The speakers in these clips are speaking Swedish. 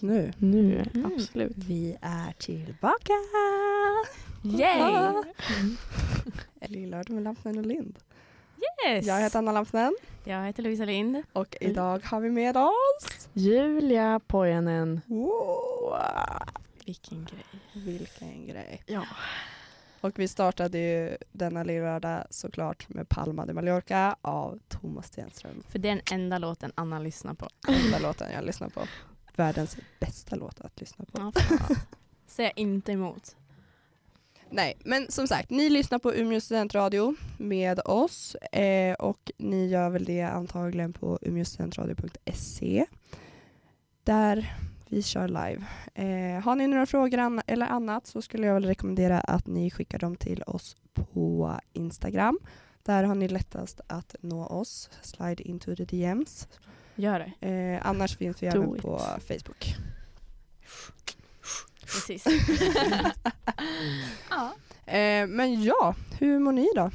Nu. Nu, Mm. absolut. Vi är tillbaka! Yay! Lillördag med Lampnen och Lind. Yes! Jag heter Anna Lampnen Jag heter Lovisa Lind. och idag har vi med oss... Julia Pojanen. Wow. Vilken grej. Vilken grej. Ja. Och vi startade ju denna lillördag såklart med Palma de Mallorca av Thomas Stenström. För det är den enda låten Anna lyssnar på. Enda låten jag lyssnar på. Världens bästa låt att lyssna på. Ja. Säger inte emot. Nej, men som sagt, ni lyssnar på Umeå studentradio med oss eh, och ni gör väl det antagligen på umeåstudentradio.se där vi kör live. Eh, har ni några frågor an- eller annat så skulle jag väl rekommendera att ni skickar dem till oss på Instagram. Där har ni lättast att nå oss. Slide into the DMs. Gör det. Eh, annars finns vi Do även it. på Facebook. Precis. ja. Eh, men ja, hur mår ni då?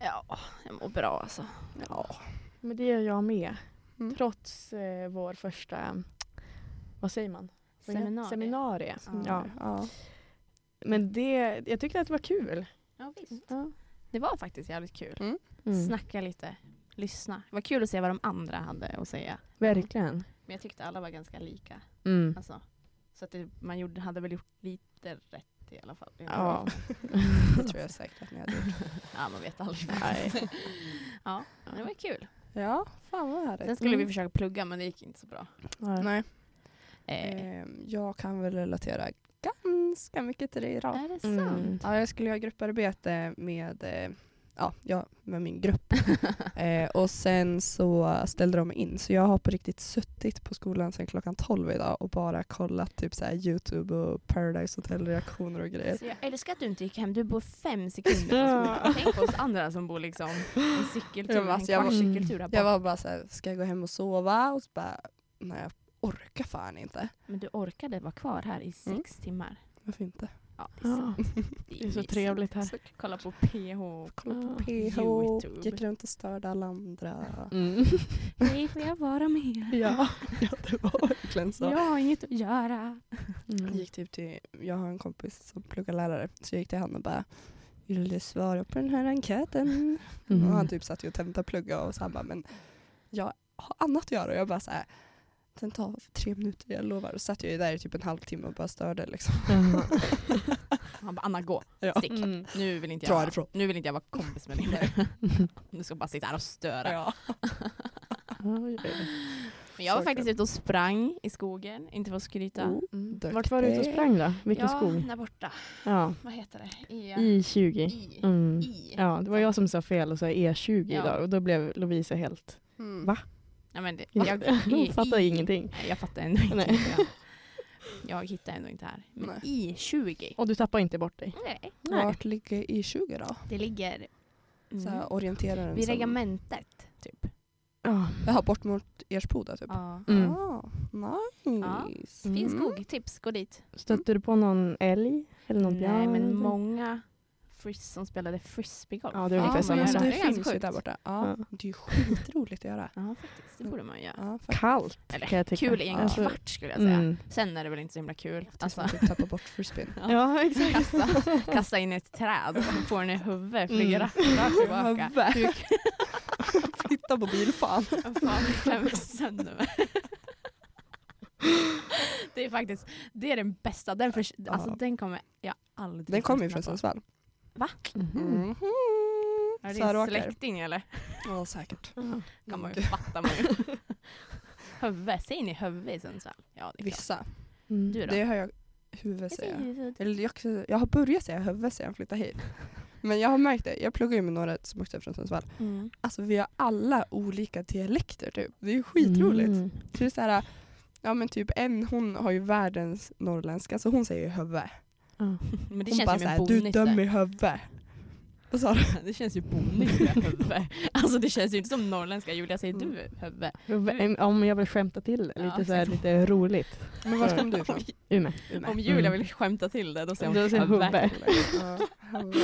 ja, jag mår bra alltså. Ja. Men det gör jag med. Mm. Trots eh, vår första, vad säger man? Seminarie. Ja. Ja. ja. Men det, jag tyckte att det var kul. Ja, visst. Ja. Det var faktiskt jävligt kul. Mm. Mm. Snacka lite, lyssna. Det var kul att se vad de andra hade att säga. Verkligen. Men jag tyckte alla var ganska lika. Mm. Alltså, så att det, man gjorde, hade väl gjort lite rätt i alla fall. Ja. Det tror jag säkert att ni hade gjort. ja, man vet aldrig. Nej. ja, det var kul. Ja, fan vad härligt. Sen skulle Mm. vi försöka plugga men det gick inte så bra. Ja. Nej. Eh, Ehm, jag kan väl relatera ganska mycket till det idag. är det Mm. sant? Ja, jag skulle göra grupparbete med, eh, ja, ja, med min grupp. eh, och sen så ställde de in. Så jag har på riktigt suttit på skolan sedan klockan 12 idag och bara kollat typ så Youtube och Paradise Hotel-reaktioner och grejer. Så jag älskar att du inte gick hem, du bor fem sekunder från. Tänk på oss andra som bor liksom en cykeltur, Ja, men en jag var- cykeltur här Jag var bara så här, ska jag gå hem och sova? Och så bara, nej jag orkar fan inte. Men du orkade vara kvar här i sex Mm. timmar. Varför inte? Ja, det är Ja. sant. Det är så mysigt. trevligt här. Kolla på PH. Kolla på Ja. PH, YouTube. gick runt och störde alla andra. Mm. Hej, får jag vara med? Ja, ja det var verkligen så. Jag har inget att göra. Jag Mm. gick typ till, jag har en kompis som pluggar lärare, så jag gick till honom och bara Vill du svara på den här enkäten? Mm. Och han typ satt ju och tentaplugga och så han bara, men jag har annat att göra. Och jag bara så här, den tar tre minuter, jag lovar. Och satt jag ju där i typ en halvtimme och bara störde liksom. Han bara, Anna gå, Ja. stick. Mm. Nu vill inte jag, nu vill inte jag vara kompis med dig mer. Du ska bara sitta här och störa. Ja. Men jag var faktiskt ute och sprang i skogen, inte för att skryta. Oh, Mm. Vart var du ute och sprang då? Vilken ja, skog? där borta. Ja, Vad heter det? I. I20. I. Mm. I. Ja, det var jag som sa fel och sa E20 Ja. idag och då blev Lovisa helt... Mm. Va? Ja, men det, Jag, Hon fattar i- ingenting. Nej, Jag fattar ändå inte. Nej. Jag, jag hittar ändå inte här. Men Nej. i 20. Och du tappar inte bort dig? Nej. Nej. Vart ligger i 20 då? Det ligger mm, Så här, orienteraren vid som- regamentet, typ. Ja. Jaha, bort mot Ersboda typ? Ja. Mm. Ah, nice. Fin Mm. skog, tips, gå dit. Stötte du på någon älg? Eller någon björn? Nej, men många fris som spelade frisbeegolf. Ja, det är ungefär Ja, samma sak. Det är ganska finns ju där borta. Ja, Ja. Det är ju skitroligt att göra. Ja, faktiskt. Det borde man göra. Ja. Kallt Eller kan jag tycka. kul i en Alltså, kvart skulle jag säga. Mm. Sen är det väl inte så himla kul. Tills Alltså, man typ tappar bort frisbeen. ja. Ja, exakt. kasta, kasta in i ett träd och få den i huvudet, flyga Mm. rakt tillbaka. Huvud. Hur Flytta på bilfan. fan klämmer sönder mig. Det är faktiskt, det är den bästa. Den, för, alltså, Ja. den kommer jag aldrig Den kommer ju från på. Sundsvall. Mhm. Mhm. Är det din släkting eller? Ja, säkert. Kan man ju fatta man ju. Hövve, säger ni Hövve i Sundsvall? Ja det är. Vissa. Mm. Du då? Det har jag huvud Jag säger huvud. Eller jag, jag har börjat säga huvud sedan jag flyttade hit. Men jag har märkt det, jag pluggar ju med några som också är från Sundsvall. Mm. Alltså vi har alla olika dialekter typ. Det är ju skitroligt. Mm. Så det är så här, ja men typ en hon har ju världens norrländska så hon säger ju huvud. Ja. Men det Hon känns bara ju som en såhär, du bonnytt dömer där. i huvud. Vad sa du? Det känns ju bonnytt med Hövve. Alltså det känns ju inte som norrländska. Julia, säger Mm. du Hövve? Huvud- Om jag vill skämta till det, Ja, lite, så här, exakt. lite roligt. Men var kom du ifrån? Umeå. Umeå. Om Julia Mm. vill skämta till det, då säger Då hon säger Hövve. huvud. Ja, huvud.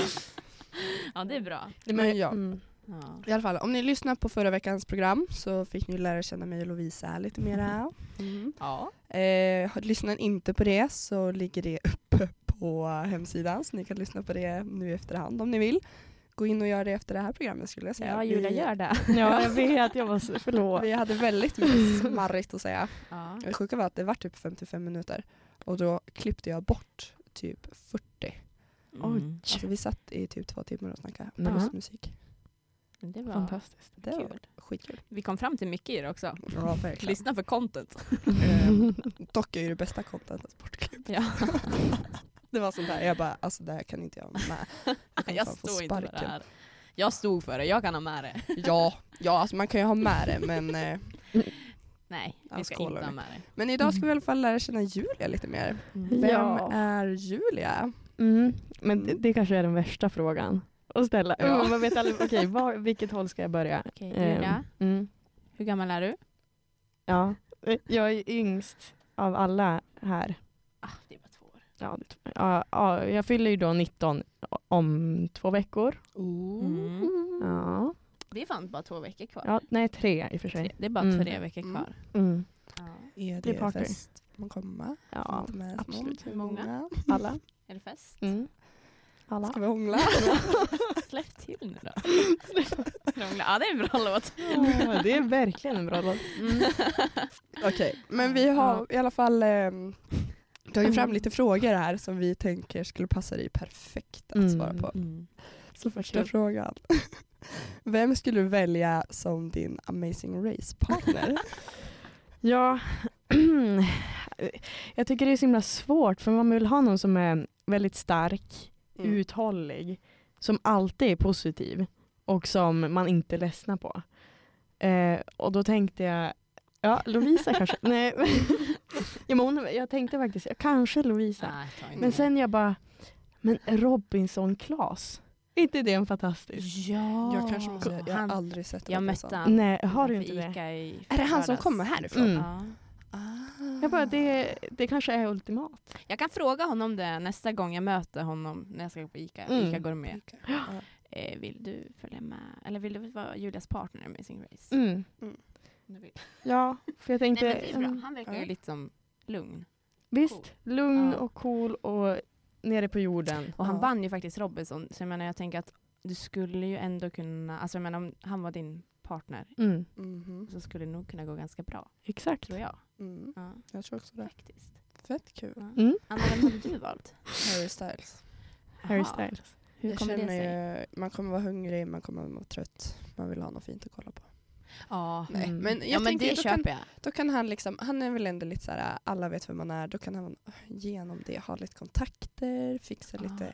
Ja det är bra. Men ja, Mm. Ja. I alla fall, om ni lyssnar på förra veckans program så fick ni lära känna mig och Lovisa lite mera. Mm. ja. Eh, har- lyssnar ni inte på det så ligger det uppe på hemsidan så ni kan lyssna på det nu i efterhand om ni vill. Gå in och gör det efter det här programmet skulle jag säga. Ja, Julia vi, gör det. Ja, jag vet. Jag måste, förlåt. vi hade väldigt mycket smarrigt att säga. Ja. Det sjuka var att det var typ 55 minuter och då klippte jag bort typ 40. Mm. Alltså vi satt i typ två timmar och snackade Ja. plus musik. Det var Fantastiskt. Det var kul. skitkul. Vi kom fram till mycket i det också. Ja, verkligen. Lyssna för content. Ehm, dock är ju det bästa contentet sportklubb. Ja. Det var sånt där, jag bara alltså det här kan inte jag ha med. Jag få står inte för det här. Jag stod för det, jag kan ha med det. Ja, ja alltså man kan ju ha med det men, eh, Nej, vi Jag ska inte ha med det. men idag ska vi i alla fall lära känna Julia lite mer. Vem Ja. är Julia? Mm. Men det, det kanske är den värsta frågan att ställa. Ja. Mm, man vet aldrig, okej, var, vilket håll ska jag börja? Okej, Ehm, Julia, Mm. hur gammal är du? Ja, Eh, jag är yngst av alla här. Ah, det är. Ja, det- ja, ja, jag fyller ju då 19 om två veckor. Mm. Ja, Det är fan bara två veckor kvar. ja nej tre i och för Tre, sig. det är bara Mm. tre veckor Mm. kvar. Mm. Ja. Är Det är det, party. fest? Man kommer? Ja, absolut. Hur många? alla. Är det fest? Mm. Alla. Ska vi hångla? Släpp till nu då. Ja, det är en bra låt. Ja, det är verkligen en bra låt. Mm. Okej, men vi har i alla fall ehm, tagit fram lite frågor här som vi tänker skulle passa dig perfekt att Mm. svara på. Mm. Så första frågan. Vem skulle du välja som din Amazing Race-partner? Ja, jag tycker det är så himla svårt för man vill ha någon som är väldigt stark, Mm. uthållig, som alltid är positiv och som man inte ledsnar på. Eh, och då tänkte jag, ja Lovisa kanske, nej. ja, men hon, jag tänkte faktiskt, ja, kanske Lovisa. Nej, Men sen jag bara, men Robinson är inte det en fantastisk? Ja. Jag kanske måste säga, jag har han, aldrig sett jag Robinson. mötte han Nej, har du inte det? Ica i Är det han som kommer härifrån? Mm. Ja. Ah. Jag bara, det, det kanske är ultimat. Jag kan fråga honom det nästa gång jag möter honom när jag ska gå på Ica. Mm. Ica går med. Ja. Eh, vill du följa med? Eller vill du vara Julias partner i Amazing Race? Mm. Du vill. Ja, för jag tänkte, Nej, men det är bra. Han verkar Ja. ju lite som lugn. visst, lugn Ja. och cool och nere på jorden. Och han Ja. vann ju faktiskt Robinson. Så jag menar, jag tänker att du skulle ju ändå kunna, alltså jag menar om han var din partner Mm, Mhm. så skulle det nog kunna gå ganska bra, exakt. tror jag. Mm. Ja, Jag tror också det. faktiskt. Fett kul. Ja. Mm. Anna, vem hade du valt? Harry Styles. Harry Styles. Hur jag kommer det sig? känner, man kommer vara hungrig, man kommer vara trött. Man vill ha något fint att kolla på. Ja, Nej, Mm. men jag ja men det då, kan, köper jag. då kan han liksom, han är väl ändå lite så här, alla vet vem man är, då kan han genom det ha lite kontakter, fixa lite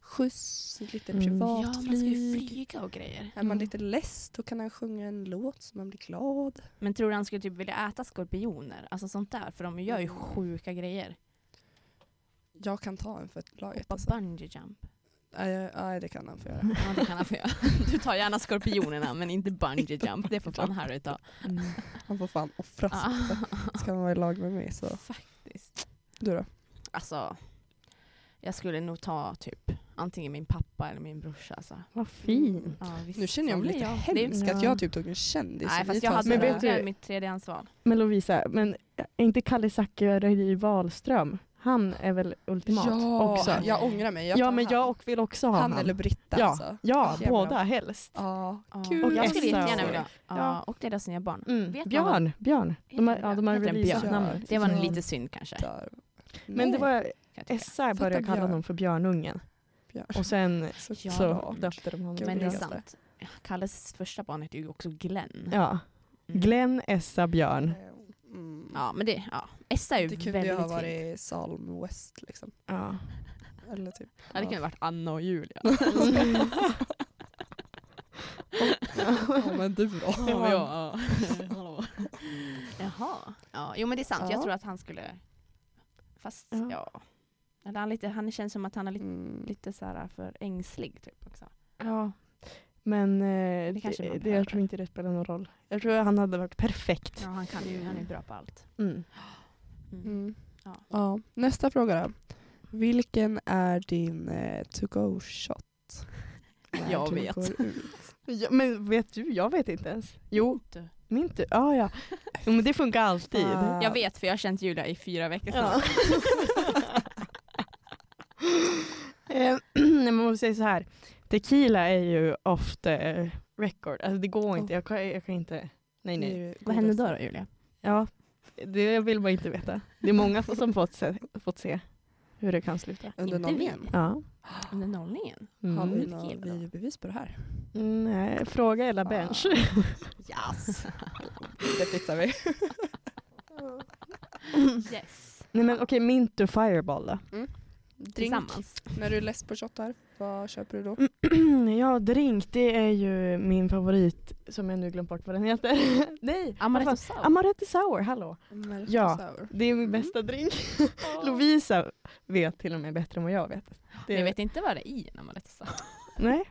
skjuts, lite Mm. Ja, man ska ju privatflyg. flyga och grejer. är man Mm. lite less, då kan han sjunga en låt så man blir glad. Men tror du han skulle typ vilja äta skorpioner? Alltså sånt där, för de gör ju Mm. sjuka grejer. Jag kan ta en för laget. Hoppa Alltså. bungee jump. Nej, nej, det kan han få göra. Ja, det kan han få göra. Du tar gärna skorpionerna, men inte bungee jump. Det får fan Harry ta. Han får fan offra sig. Ah, Ska han vara i lag med mig så. faktiskt. Du då? Alltså, jag skulle nog ta typ antingen min pappa eller min brorsa. Alltså. Vad fin. Ja, visst, Nu känner jag mig lite jag. Hemsk att jag typ tog en kändis. Nej, fast jag hade Men vet du- är mitt tredjehandsval. Men Lovisa, men är inte Kalle Zackari Wahlström, han är väl ultimat ja, också? jag ångrar mig. Jag ja, men han. jag vill också ha han han. eller Britta ja, alltså. ja Jävlar. båda helst. Ja, Ja. kul. Och jag skulle jättegärna och- vilja. Ja, Ja. och deras nya barn. Mm. Vet man Björn, Björn. De har, ja, de har Heter den releasat Björn? namnet. Det var Ja. lite synd kanske. Där. Men det Nej, var jag tycka. Essa började kalla Björn. honom för Björnungen. Björn. Och sen Så Ja. så döpte de honom. Men det är sant. Kalles första barn heter ju också Glenn. Ja. Mm. Glenn, Essa, Björn. Mm. Ja, men det, ja. Essa är ju Det kunde väldigt ju ha fint. varit Salm West liksom. Ja. Eller typ. Ja, det kunde varit Anna och Julia. Ja men du då? Ja, ja. Hallå. Jaha. Ja, jo men det är sant. Ja. Jag tror att han skulle... Fast Ja. ja. Eller han, lite, han känns som att han är lite, Mm. lite så här för ängslig typ också. ja. Men eh, det, det, behöver. jag tror inte det spelar någon roll. Jag tror han hade varit perfekt. Ja, han kan ju, han är bra på allt. Mm. Mm. Mm. Ja. Ja. Nästa fråga då. Vilken är din eh, to-go shot? När Jag vet. Ja, men vet du? Jag vet inte ens. Jo, Du. Mintu. Ah, ja. Jo, men det funkar alltid. Ah. Jag vet för jag har känt Julia i fyra veckor Ja. snart. Eh, Man måste säga så här. Tequila är ju off the record. Alltså det går inte. Jag kan, jag kan inte. Nej nej. Vad hände då, då Julia? Ja, det vill man inte veta. Det är många som fått se, fått se hur det kan sluta. Under Inte vi. nollningen? Ja. Under nollningen? Har vi Mm. några videobevis på det här? Nej, fråga Ah. Bench. Yes! det fixar vi. Yes. Nej men okej, Mintu Fireball då. Drink. Tillsammans. När du är less på shottar, vad köper du då? ja, drink det är ju min favorit som jag nu glömt bort vad den heter. Nej, Amaretto sour. Amaretto Sour, hallå. Amaretto Ja. sour. Det är min bästa drink. Lovisa vet till och med bättre än vad jag vet. Det, Jag vet inte vad det är i en amaretto sour. Nej.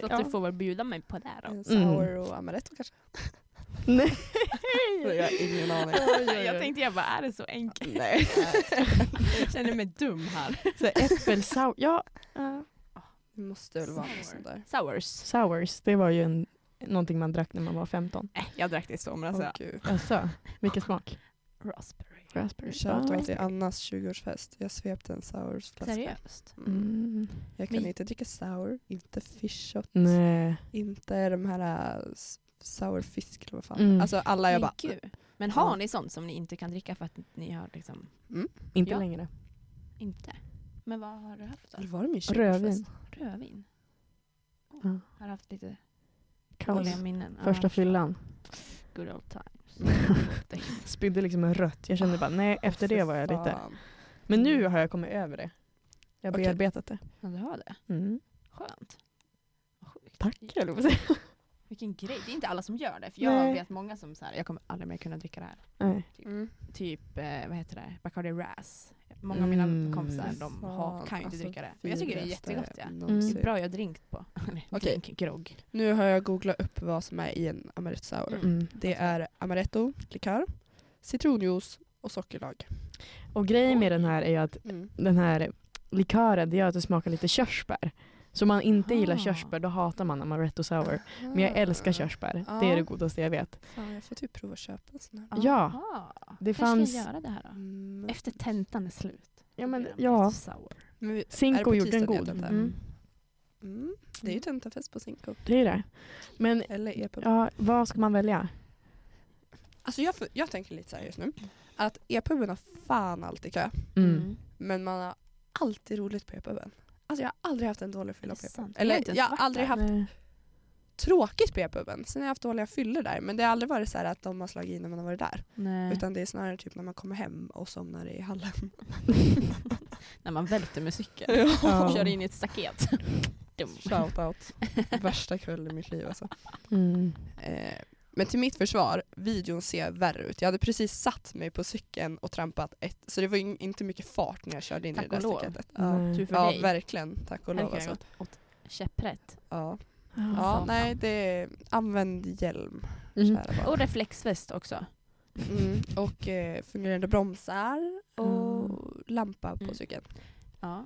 Så att Ja. du får väl bjuda mig på det då. En sour och amaretto kanske? Nej. Jag har ingen aning. Jag tänkte jag bara, är det så enkelt? Nej. Jag känner mig dum här. Så äppelsour. Ja, uh, Det måste väl vara Sour. något sånt där. Sours. sours, det var ju en, någonting man drack när man var 15. Äh, jag drack det i somras. Åh gud. Alltså, vilken smak? Raspberry. Raspberry. Shoutout till Annas 20-årsfest. Jag svepte en sours-flaska. Seriöst? Mm. Mm. Jag kan Vi- inte dricka sour, inte fish shot, Nej. inte de här äh, s- sour fisk eller vad fan. Mm. Alltså alla jag Men bara... gud. Men har ni sånt som ni inte kan dricka för att ni har liksom Inte Ja. längre. inte? Men vad har du haft då? Eller var det min 20-årsfest? Rödvin. Rödvin? Oh, Ja. Har haft lite dåliga minnen. Första fyllan. Good old times. Spydde liksom en rött. Jag kände bara nej, efter det var jag lite. Fan. Men nu har jag kommit över det. Jag har Okej. bearbetat det. Ja, du har det? Mm. Skönt. Sjukt. Tack, jag på. Vilken grej. Det är inte alla som gör det. För jag Nej. vet många som så här, jag kommer aldrig mer kunna dricka det här. Nej. Mm. Typ, eh, vad heter det, Bacardi Ras. Många av mina Mm. kompisar de har, kan ju inte alltså, dricka det. Men jag tycker det är jättegott. Ja. någonsin. Det är bra göra drink på. Okej. grogg. Nu har jag googlat upp vad som är i en amaretto sour. Mm. Mm. Det är amaretto, likör, citronjuice och sockerlag. Och grejen med den här är ju att Mm. den här likören det gör att det smakar lite körsbär. Så om man inte gillar Ah. körsbär då hatar man amaretto sour. Men jag älskar körsbär. Det är Ja. det godaste jag vet. Fan, jag får typ prova att köpa en sån här. Ja, Aha. det Kanske fanns- ska jag göra det här då. Mm. Efter tentan är slut. Ja, men, ja. Men Cinco gjorde en god. det är Mm. Mm. Det är ju tentafest på Cinco. Det är det. Men Eller e-pub. ja, vad ska man välja? Alltså jag, jag tänker lite så här just nu. Att e-puben har fan alltid kö. Mm. Men man har alltid roligt på e-puben. Alltså jag har aldrig haft en dålig fylla på? Jag har Eller ens jag har aldrig där. haft Nej. tråkigt på e-puben. Sen har jag haft dåliga fyller där. Men det har aldrig varit så här att de har slagit in när man har varit där. Nej. Utan det är snarare typ när man kommer hem och somnar i hallen. När man välter med cykeln. Ja. Kör in i ett staket. Dum. Shoutout. Värsta kvällen i mitt liv alltså. Mm. Eh, men till mitt försvar, videon ser värre ut. Jag hade precis satt mig på cykeln och trampat ett, så det var inte mycket fart när jag körde in Tack i det där och lov. staketet. Ja, för ja dig. verkligen. Tack och lov alltså. åt käpprätt. Ja, Ja. ja nej det, använd hjälm. Mm. Och reflexväst också. Mm, och eh, fungerande bromsar och lampa på Mm. cykeln. Ja.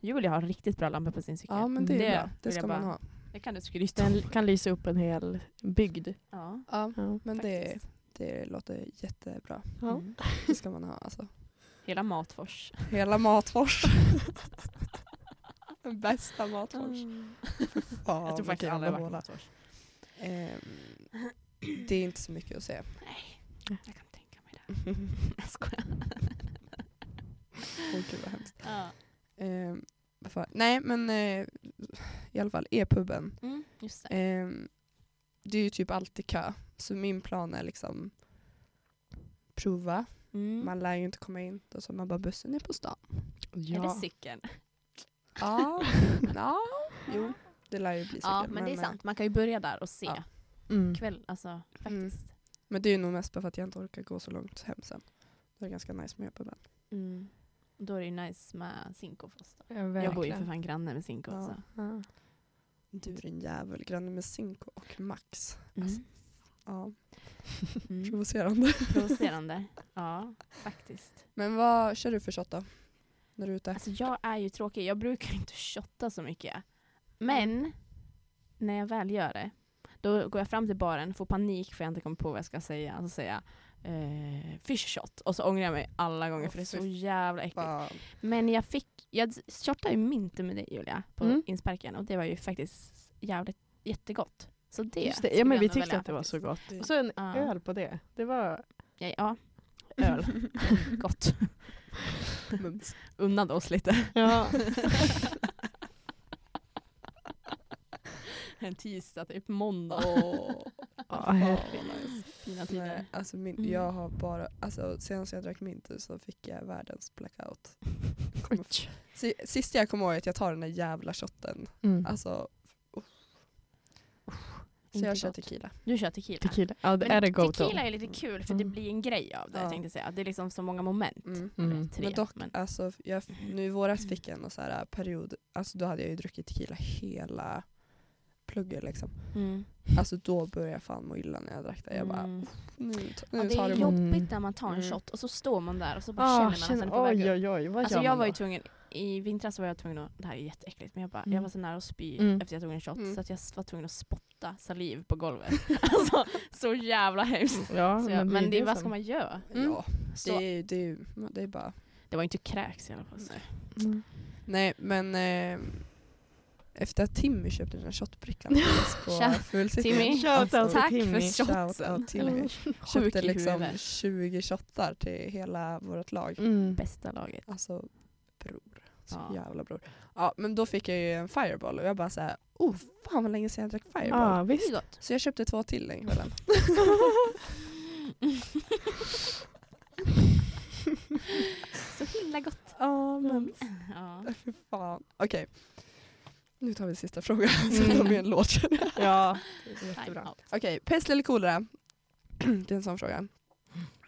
Julia har riktigt bra lampa på sin cykel. Ja men det är Det bra, det ska man bara- ha. Det kan du skryta. Den kan lysa upp en hel bygd. Ja, Ja, Ja. men det, faktiskt. det låter jättebra. Ja. Mm. Det ska man ha alltså. Hela Matfors. Hela Matfors. Den bästa Matfors. Fan, Jag tror faktiskt vilken aldrig jävla varit håla. Matfors. Ehm, det är inte så mycket att säga. Nej, jag kan tänka mig det. Jag skojar. Åh gud vad hemskt. Ja. Ehm, vad fan- nej men eh, i alla fall e-puben. Mm, det. Ehm, det är ju typ alltid kö. Så min plan är liksom prova. Mm. Man lär ju inte komma in. Då så man bara bussen är på stan. Är det cykeln? Ja, ja, jo. Det lär ju bli cykel. Ja, men det är eh, sant. Man kan ju börja där och se. Ja. Mm. Kväll, alltså faktiskt. Men det är ju nog mest bara för att jag inte orkar gå så långt hem sen. Då är det ganska nice med e-puben. Mm. Då är det ju nice med Cinco först. Ja, Jag bor ju för fan granne med. Ja. Så. Ja. Du är en jävel. Granne med Cinco och Max. Mm. Alltså, ja, Mm. provocerande. Provocerande. Ja, faktiskt. Men vad kör du för shot då? När du är ute? Alltså jag är ju tråkig. Jag brukar inte shotta så mycket. Men när jag väl gör det, då går jag fram till baren, får panik för jag inte kommer på vad jag ska säga. Och så säger jag eh, fish shot. Och så ångrar jag mig alla gånger för det är så jävla äckligt. Fan. Men jag fick, jag shottade ju mynte med dig Julia på Mm. insparken och det var ju faktiskt jävligt jättegott. Så det, Just det. Ja men vi tyckte välja att det var faktiskt. så gott. Och så en Ja. öl på det. Det var Ja, ja. öl. Gott. Unnade oss lite. Ja. En tisdag, typ måndag. Herregud. vad nice. Fina tider. Nej, alltså min, Mm. jag har bara, alltså senast jag drack mint så fick jag världens blackout. Kommer f- Si- Sist jag kommer ihåg att jag tar den där jävla shotten. Mm. Alltså, uff. så Inte jag kör gott. tequila. Du kör tequila. Tequila. Ja det Men är det go tequila är lite kul för det Mm. blir en grej av det Ja. jag tänkte säga. Det är liksom så många moment. Mm. Mm. Tre, Men dock, men- alltså, jag, nu i våras fick jag en så här period, alltså då hade jag ju druckit tequila hela plugget liksom. Mm. Alltså då började jag fan må illa när jag drack det. Jag bara, Mm. nu, ta- Ja, nu det är det jobbigt Mm. när man tar en Mm. shot och så står man där och så bara Ah, känner man att känner, är på väg oj oj vad Alltså jag var ju tvungen, i vintras var jag tvungen att, det här är jätteäckligt men jag, bara, Mm. jag var så nära att spy Mm. efter jag tog en shot Mm. så att jag var tvungen att spotta saliv på golvet. alltså så jävla hemskt. Ja, Så jag, men är det, vad som- ska man göra? Ja, Så, det det, det, är ju- det bara, var inte kräks i alla fall. nej. Mm. Nej men eh, efter att Timmy köpte den här shotbrickan på. Timmy. Shout out Tack till för Timmy. shotsen. Timmy. Mm. Köpte liksom huvudet. 20 shottar till hela vårt lag. Mm. Bästa laget. Alltså bror. Så Ja. jävla bror. Ja men då fick jag ju en fireball och jag bara såhär, oh fan vad länge sedan jag drack fireball. Ja visst. Så jag köpte två till den kvällen. så himla gott. Ja men Ja. fy fan. Okej. Nu tar vi sista frågan, så Mm. tar vi en låt. Ja, jättebra. Okej, pest eller kolera? det är en sån fråga.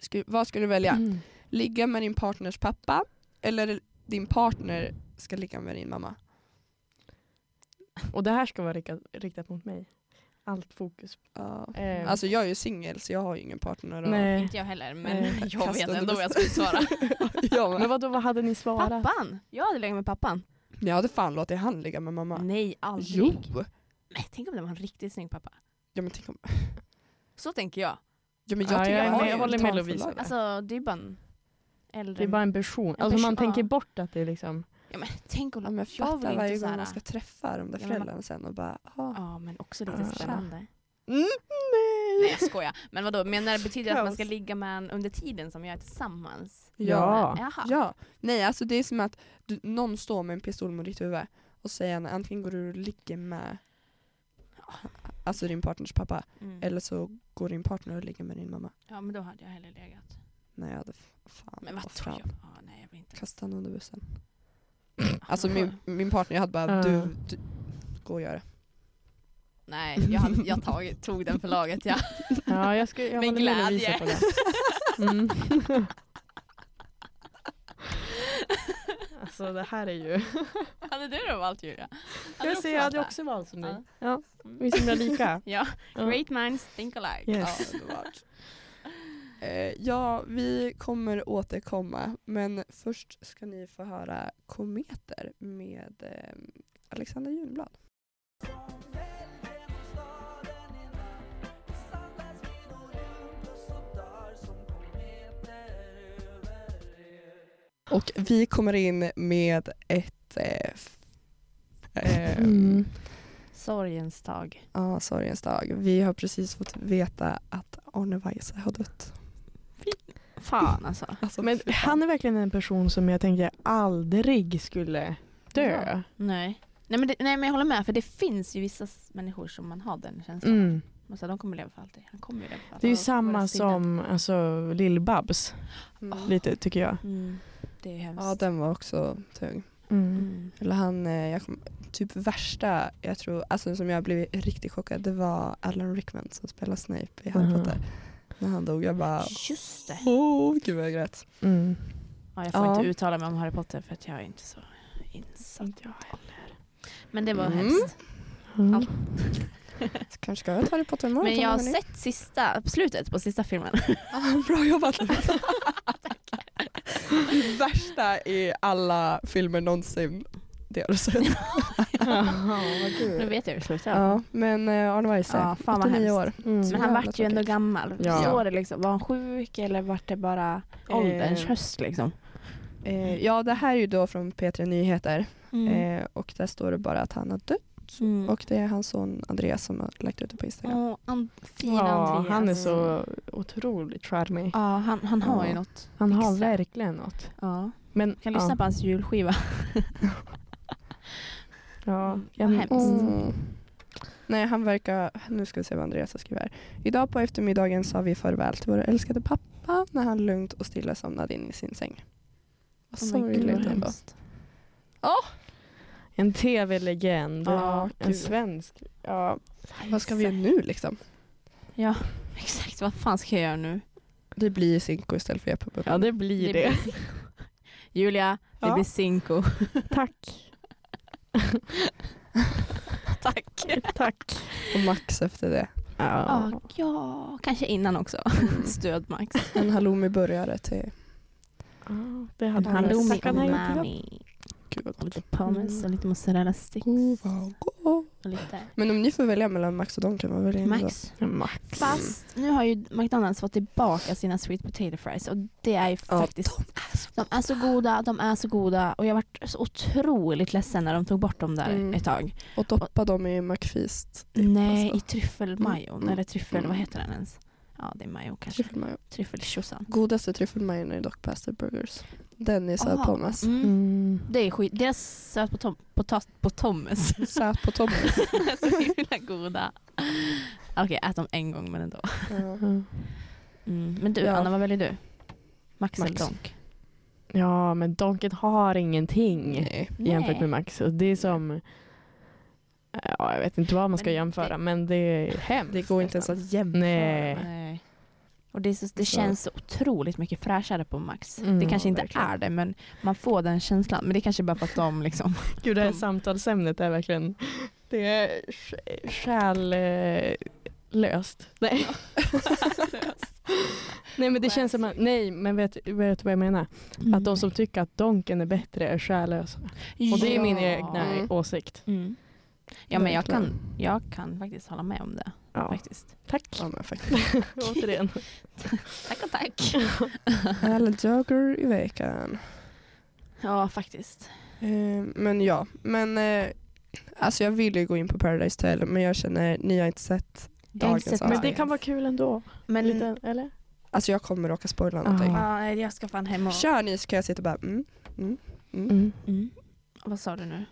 Sku, vad ska du välja? Mm. Ligga med din partners pappa eller din partner ska ligga med din mamma? Och det här ska vara riktat, riktat mot mig. Allt fokus. Ja. Eh, Alltså jag är ju singel så jag har ju ingen partner. Och nej. Inte jag heller men Eh, jag vet ändå vad jag skulle svara. ja, Men men, vadå, vad hade ni svarat? Pappan! Jag hade legat med pappan. Jag hade fan låtit han ligga med mamma. Nej, aldrig. Jo! Nej, tänk om det var en riktigt snygg pappa. Ja men tänk om... Så tänker jag. Ja, men jag, Ja, tycker jag är har med, ju jag håller med för Lovisa. Alltså det är bara en äldre... Det är bara en person. En Alltså man person, tänker ja. bort att det är liksom... ja, men, tänk om ja, men jag fatta vill varje inte gång såhär... man ska träffa de där Ja, men man- föräldrarna sen och bara... ah. Ja men också lite Ah. spännande. Mm, Nej nej! jag skojar. Men vadå, menar det betyder att man ska ligga med en under tiden som jag är tillsammans? Ja. Jaha. Ja, nej alltså det är som att du, någon står med en pistol mot ditt huvud och säger att antingen går du och ligger med alltså din partners pappa Mm. eller så går din partner och ligger med din mamma. Ja men då hade jag hellre legat. Nej jag hade fan Men vad tror fram. jag? Ja, nej jag vill inte. Kasta honom under bussen. Alltså min, min partner jag hade bara Ja. du, du, gå och gör det. Nej jag, hade, jag tagit, tog den för laget ja. Ja, jag, ska, jag Med glädje. på det. Mm. alltså det här är ju... Hade du då valt Julia? Hade Jag ser, jag hade också valt som dig. Ja. Ja, Mm. vi är så lika. Ja, Ja. great minds think alike. Yes. Ja. Eh, ja, vi kommer återkomma men först ska ni få höra Kometer med eh, Alexander Junblad. Och vi kommer in med ett eh, eh, Mm. Sorgens dag. Ja, sorgens dag. Vi har precis fått veta att Arne Weise har dött. Fan alltså. Alltså, Men fan. han är verkligen en person som jag tänker aldrig skulle dö. Nej. Nej men, det, nej men jag håller med för det finns ju vissa människor som man har den känslan. Mm. Man säger, de kommer leva för alltid. Han kommer ju leva för alltid. Det är ju samma som alltså, Lill-Babs, Mm. lite tycker jag. Mm. Det är hemskt. Ja, den var också tung. Mm. Mm. Eller han, eh, jag kom, typ värsta, jag tror, alltså som jag blev riktigt chockad, det var Alan Rickman som spelar Snape i Harry Mhm. Potter. När han dog, jag bara, Just det. åh gud vad jag grät. Mm. Ja, jag får Ja. inte uttala mig om Harry Potter för att jag är inte så insatt. Jag heller. Men det var Mm. hemskt. Mm. Kanske ska jag ta Harry Potter imorgon? Men jag har hörni? sett sista, slutet på sista filmen. Ah, bra jobbat. Det värsta i alla filmer någonsin, det har du sett. vad Nu vet jag hur det slutar. Ja, men eh, Arne Weise, Ja, fan vad 89 år. Mm. Men han jävla vart ju ändå tråkigt. gammal. Ja. Så det liksom, var han sjuk eller vart det bara ålderns Eh, höst liksom? Eh, ja, det här är ju då från P3 Nyheter Mm. eh, och där står det bara att han har dött Mm. och det är hans son Andreas som har lagt ut det på Instagram. Åh, an- fin Ja, Andreas. han är så otroligt charmig. Ja, han, han har Ja. ju något. Han har extra. verkligen något. Ja. Men, Kan lyssna ja, på hans julskiva. ja, Vad jag, hemskt. Mm. Nej, han verkar... Nu ska vi se vad Andreas har skrivit här. Idag på eftermiddagen sa vi farväl till vår älskade pappa när han lugnt och stilla somnade in i sin säng. Vad Oh sorgligt vad ändå. hemskt. En tv-legend. Ja, en gud. svensk. Ja, Vad ska vi göra nu liksom? Ja, exakt. Vad fan ska jag göra nu? Det blir Cinco istället för Jeppe ja det blir det. blir Cinco. Julia, det Ja. blir Cinco. Tack. Tack. Tack. Och Max efter det. Ja. Ja, ja, kanske innan också. Mm. Stöd Max. En halloumi-burgare till... Ja, det hade En han halloumi umami. Gud vad Och gott. lite pommes och lite mozzarella sticks. Oh, vad gott. Och lite Men om ni får välja mellan Max och Donken, vad väljer ni då? Max. Max. Fast nu har ju McDonalds fått tillbaka sina sweet potato fries och det är ju Ja, faktiskt De är så goda, de är så goda och jag varit så otroligt ledsen när de tog bort dem där Mm. ett tag. Och doppa dem i McFeast. Nej, i alltså. tryffelmajon. Mm. Eller tryffel, Mm. vad heter den ens? Ja, det är majo kanske. Tryffelmajo. Tryffeltjosan. Godaste tryffelmajon är dock Pastor Burgers. Den är söt pommes. Mm. Mm. Det är skit. Deras söt på, tom- på, ta- på Tommes. Söt på toppen. så himla goda. Okej, ät dem en gång men ändå. Mm. Mm. Men du, Ja. Anna, vad väljer du? Max, Max. eller Donk? Ja, men Donken har ingenting Nej. jämfört med Max. Det är som... Ja, jag vet inte vad man ska Men jämföra, det- men det är hemskt. Det går inte ens att jämföra. Nej. Nej. Och det, så, det känns så otroligt mycket fräschare på Max. Mm, det kanske inte verkligen. är det men man får den känslan. Men det kanske bara för att de liksom... Gud, det här De- samtalsämnet är verkligen... Det är sj- själlöst. Nej. nej men det känns som att, nej men vet du vad jag menar? Att de som tycker att Donken är bättre är själlösa. Och det är min egna Mm. åsikt. Mm. Ja men jag kan, jag kan faktiskt hålla med om det. Ja, Faktiskt. tack. Ja, men faktiskt. Återigen. Tack och tack. Alla Joker i veckan. ja faktiskt. Eh, men ja, men eh, alltså jag vill ju gå in på Paradise Hotel men jag känner, ni har inte sett dagens sett Men det avsnitt. kan vara kul ändå. Men Lite, eller? Alltså jag kommer råka spoila någonting. Ja. ja, jag ska fan hem och... Kör ni så kan jag sitta och bara mm, mm, mm. Mm. Mm. Vad sa du nu?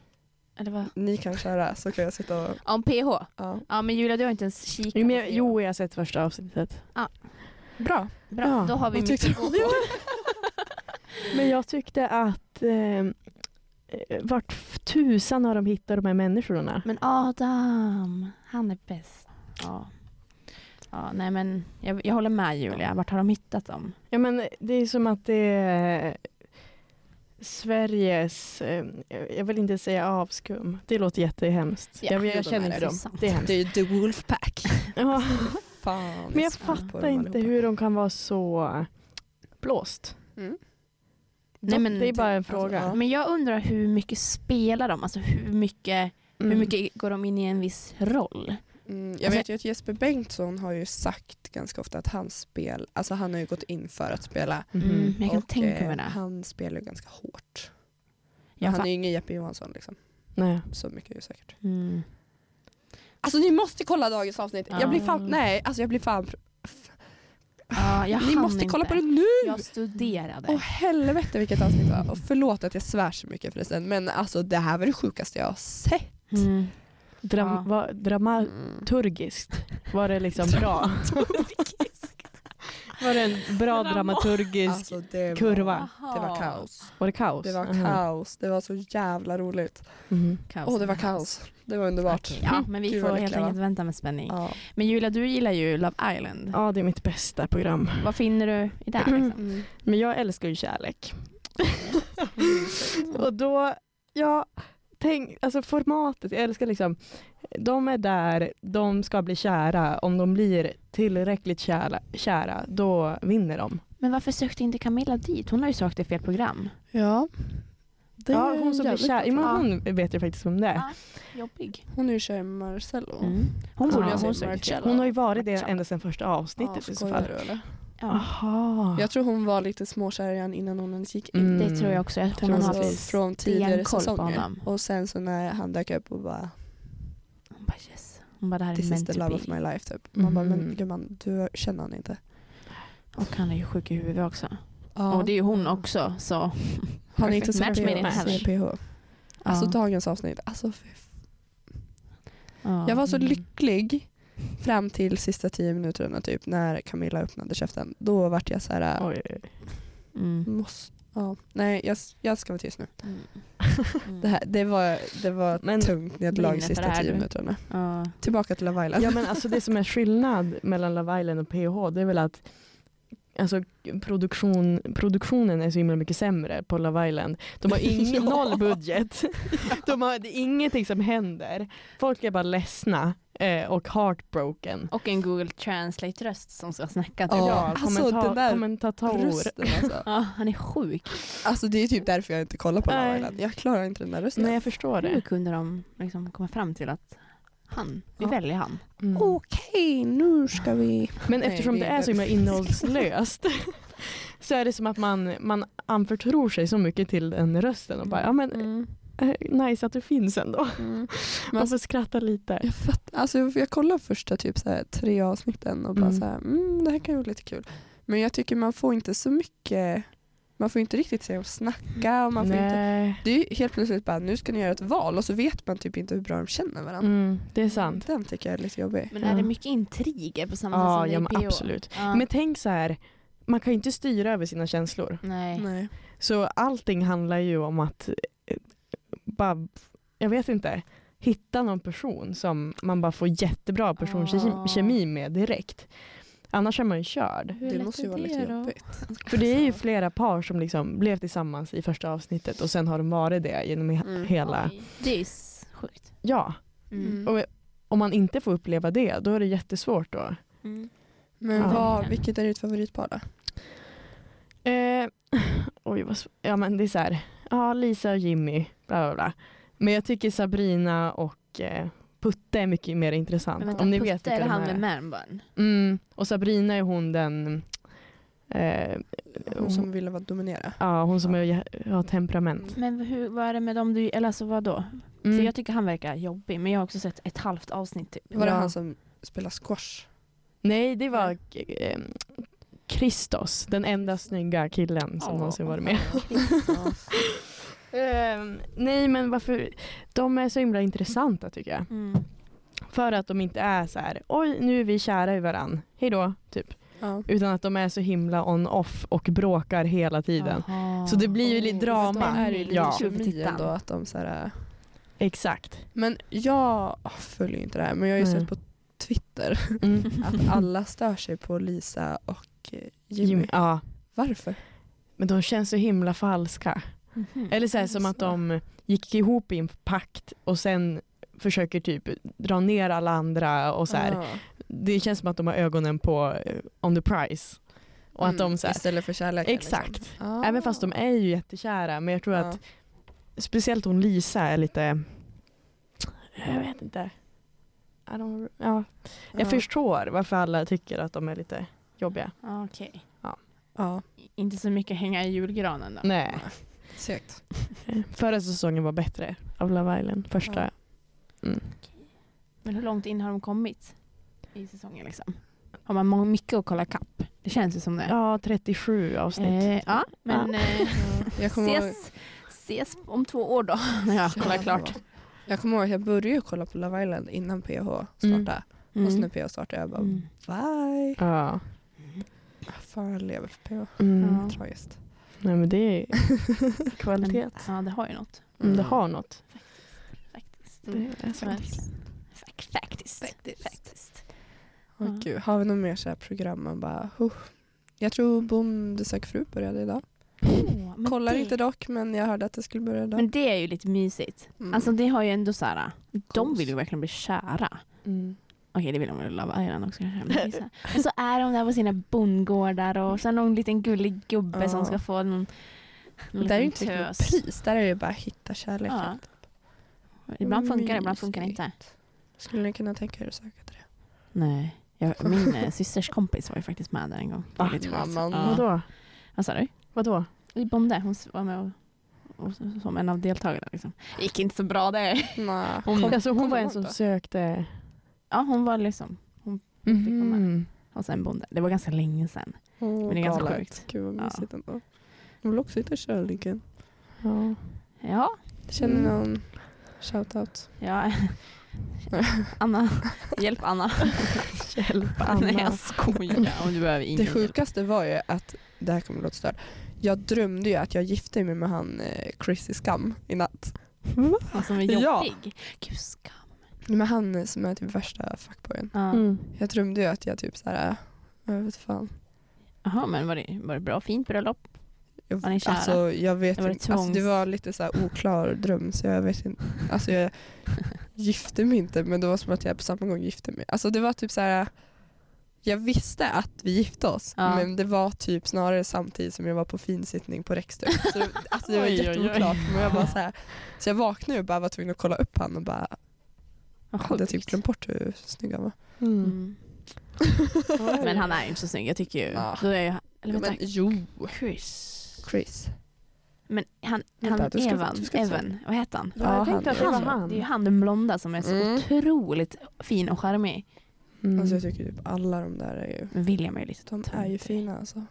Eller vad? Ni kan köra så kan jag sitta och Om PH? ja. Ja men Julia du har inte ens kikat Jo, jag, jo, jag har sett första avsnittet. Bra. Bra, Ja. då har vi Vad mycket att gå på. Men jag tyckte att eh, eh, vart tusan har de hittat de här människorna? Men Adam, han är bäst. Ja. Ja, nej men jag, jag håller med Julia. Vart har de hittat dem? Ja men det är som att det är Sveriges, eh, jag vill inte säga avskum, det låter jättehemskt. Ja, jag, jag känner inte det. dem. Sant. Det är hemskt. Det är ju The Wolfpack. Ja, Fan, men jag fattar inte allihopa. hur de kan vara så blåst. Mm. Nej, men det är bara en alltså, fråga. ja. Men jag undrar hur mycket spelar de? Alltså hur mycket, hur Mm. mycket går de in i en viss roll? Mm, jag Alltså- vet ju att Jesper Bengtsson har ju sagt ganska ofta att hans spel, alltså han har ju gått in för att spela. Mm, jag kan och tänka eh, mig det. han spelar ju ganska hårt. Jag han är ju ingen Jeppe Johansson liksom. Nej. Så mycket är ju säkert. Mm. Alltså ni måste kolla dagens avsnitt. Jag blir fan, Ja. nej alltså jag blir fan, Ja, jag ni måste inte. kolla på det nu! Jag studerade. Åh helvete vilket avsnitt det var. Och förlåt att jag svär så mycket förresten men alltså det här var det sjukaste jag har sett. Mm. Dram, Ja. var, dramaturgiskt, var det liksom bra? var det en bra Drama- dramaturgisk Alltså det var, kurva? det var kaos. Var det kaos? Det var Aha. kaos. Det var så jävla roligt. Mhm. Kaos det var kaos. Det var underbart. Okej, Ja, men vi Gud, får helt enkelt vänta med spänning. Ja. Men Julia, du gillar ju Love Island. Ja, det är mitt bästa program. Vad finner du i det? Liksom? Mm. Men jag älskar ju kärlek. Och då, ja, tänk, alltså formatet, jag älskar liksom, de är där, de ska bli kära, om de blir tillräckligt kära, kära då vinner de. Men varför sökte inte Camilla dit? Hon har ju sökt i fel program. Ja. Det är Ja, hon som blir kär. Ja, men Ja. hon vet jag faktiskt vem det är. Ja, jobbig. Hon är ju kär i Marcello. Mm. Hon Ja, Marcello. Hon har ju varit det ända sedan första avsnittet i så fall. du eller? Ja, Aha. Jag tror hon var lite småkär i innan hon ens gick in. Mm. det tror jag också. Hon tror har jag haft från tidigare säsonger. honom. Och sen så när han dök upp och bara Hon bara yes. Hon bara det här är This is meant the love be. of my life typ. Man bara men Mhm. gumman du känner han inte. Och han är ju sjuk i huvudet också. Ja. Och det är ju hon också så. Han är inte in PH. Alltså Ja. dagens avsnitt. Alltså, Ja. jag var så Mm. lycklig fram till sista tio minuterna typ när Camilla öppnade käften. Då vart jag så här. Oj. Mm. Måste, ja. Nej jag, jag ska vara tyst nu. Mm. Det, här, det var, det var Men- tungt nederlag sista tio minuterna. Ja. Tillbaka till Love Island. Ja men alltså det som är skillnad mellan Love Island och PH det är väl att alltså, produktion, produktionen är så himla mycket sämre på Love Island. De har ingen, Ja. noll budget. De har, det är ingenting som händer. Folk är bara ledsna eh, och heartbroken. Och en Google Translate-röst som ska snacka. Typ. Ja. alltså, den där kommentator. Rösten alltså. Ja, han är sjuk. alltså det är typ därför jag inte kollar på Love. Island. Jag klarar inte den där rösten. Nej jag förstår Hur det. kunde de liksom komma fram till att han, vi Ja. väljer han. Mm. Okej, nu ska vi... Men eftersom det det är är så himla innehållslöst så är det som att man, man anförtror sig så mycket till den rösten och bara ja men Mm. eh, nice att du finns ändå. Men Man alltså, får skratta lite. jag, fatt, alltså, jag, jag kollade första typ så här, tre avsnitten och bara Mm. så här, mm, det här kan ju vara lite kul. Men jag tycker man får inte så mycket, man får inte riktigt se och snacka. Och man får inte, det är ju helt plötsligt bara nu ska ni göra ett val och så vet man typ inte hur bra de känner varandra. Mm, det är sant. Den tycker jag är lite jobbig. Men Ja. är det mycket intriger på samma Ja, sätt ja som är i PO? absolut. Ja. Men tänk så här, man kan ju inte styra över sina känslor. Nej. Nej. Så allting handlar ju om att eh, bara, jag vet inte, hitta någon person som man bara får jättebra personkemi kemi med direkt. Annars är man ju körd. Hur Det måste ju vara lite jobbigt. För det är ju flera par som liksom blev tillsammans i första avsnittet och sen har de varit det genom Mm. hela... Oj, Det är sjukt. Ja, Mm. Och om man inte får uppleva det då är det jättesvårt då. Mm. Men Ja. vad, vilket är ditt favoritpar då? Eh, oj, vad ja men det är så här, ja Lisa och Jimmy, bla bla bla. Men jag tycker Sabrina och eh, Putte är mycket mer intressant. Men vänta, om ni Putte, vet är han med manbun? Mm, och Sabrina är hon den, eh, Hon som ville vara dominera. ja hon som Ja. är, har temperament. Men hur, vad är det med dem du, eller alltså vad då? Mm. För jag tycker han verkar jobbig men jag har också sett ett halvt avsnitt typ. Var det Ja. han som spelar squash? Nej det var eh, Kristos, den enda snygga killen som Ja. någonsin varit med. Ehm, nej men varför, de är så himla intressanta tycker jag. Mm. För att de inte är så här, oj nu är vi kära i varann, hejdå, typ. Ja. Utan att de är så himla on-off och bråkar hela tiden. Aha. Så det blir ju lite Oh, drama. Då är ju lite Ja. Ändå att de så här, Exakt. Men jag följer inte det här men jag har ju Nej. sett på Twitter Mm. att alla stör sig på Lisa och eh, Jimmy. Jimmy, ja. Varför? Men de känns så himla falska. Mhm. Eller så, här, som att de gick ihop i en pakt och sen försöker typ dra ner alla andra och så här. Det känns som att de har ögonen på eh, on the prize. Och att Mm, de så här, Istället för kärleken. Exakt. Liksom. Ah. Även fast de är ju jättekära men jag tror att speciellt hon Lisa är lite, jag vet inte. I don't, ja. Jag Ja. förstår varför alla tycker att de är lite jobbiga. Ah, Okej. Ja, Inte så mycket hänga i julgranen då? Nej. Segt. Förra säsongen var bättre av Love Island. Första. Ja. Mm. Men hur långt in har de kommit i säsongen liksom? Har man mycket att kolla kapp? Det känns ju som det. Ja, 37 avsnitt. Eh, ja men eh, Jag kommer ihåg, ses, ses om två år då när jag kollar klart. jag kommer ihåg att jag började kolla på Love Island innan PH startade. Mm. Och så när PH startade jag bara Mm. bye. Ja. Fan jag lever för PH. Mm. Ja. Tragiskt. Nej men det är kvalitet. Ja det har ju något. Mm. Det har något. Faktiskt. Det är Faktiskt. Faktiskt. Faktiskt. Åh, Ja. gud. Har vi något mer så här program man bara huh. Jag tror Bonde söker fru började idag. Men Kollar det, inte dock men jag hörde att det skulle börja idag. Men det är ju lite mysigt. Mm. Alltså det har ju ändå så här. De vill ju verkligen bli kära. Mm. Okej det vill de väl Love Island också kanske. Men, så är de där på sina bondgårdar och så är någon liten gullig gubbe Ja. som ska få någon En Där är ju inte tös. riktigt pris, där är det ju bara att hitta kärleken. Ja. Ibland funkar det, ibland funkar det inte. Skulle ni kunna tänka er att söka till det? Nej. Jag, min eh, systers kompis var ju faktiskt med där en gång. Var Va? Mamman. Ja. Vadå? Vad sa du? Vadå? I Bonde. Hon var med och, och, som en av deltagarna. Liksom. Det gick inte så bra där. Nej. Hon- Alltså hon var en som då? sökte... Ja, hon var liksom fick vara med. Mhm. hos en bonde. Det var ganska länge sedan. Åh, Men det är ganska galet. sjukt. Gud vad Ja. mysigt ändå. Jag vill också hitta kärleken. Ja. Ja, Känner Mm. någon shoutout? ja. Anna, hjälp Anna. Hjälp Nej Anna. jag skojar. Om du behöver ingen Det hjälp. sjukaste var ju att, det här kommer låta stört, jag drömde ju att jag gifte mig med han eh, Chris i Skam i natt. Han som är Ja. jobbig. Gud skam. Med han som är typ värsta fuckboyen. Mm. Jag drömde ju att jag typ såhär, jag vet fan. Jaha men var det, var det bra? Fint bröllop? Jag, Var ni kära? alltså, jag vet Det var inte, alltså, det var lite så här oklar dröm så jag vet inte. Alltså jag gifte mig inte men det var som att jag på samma gång gifte mig. Alltså det var typ så här. Jag visste att vi gifte oss Ja. men det var typ snarare samtidigt som jag var på finsittning på Rexter. Så det, alltså det var jätteoklart. Men jag bara så, här, så jag vaknade och bara var tvungen att kolla upp han och bara Vad hade typ glömt bort hur snygg han var. Mm. Mm. Men han är ju inte så snygg. Jag tycker ju... Ja. Då är ju, eller Ja, vänta, men jo, Chris. Chris. Men han, Vänta, han du ska- Evan, du ska. Evan, vad heter han? Ja, jag tänkte att det var Han, han. det är ju han den blonda som är så Mm. otroligt fin och charmig. Mm. Alltså jag tycker typ alla de där är ju, Men William är ju lite de är ju fina alltså.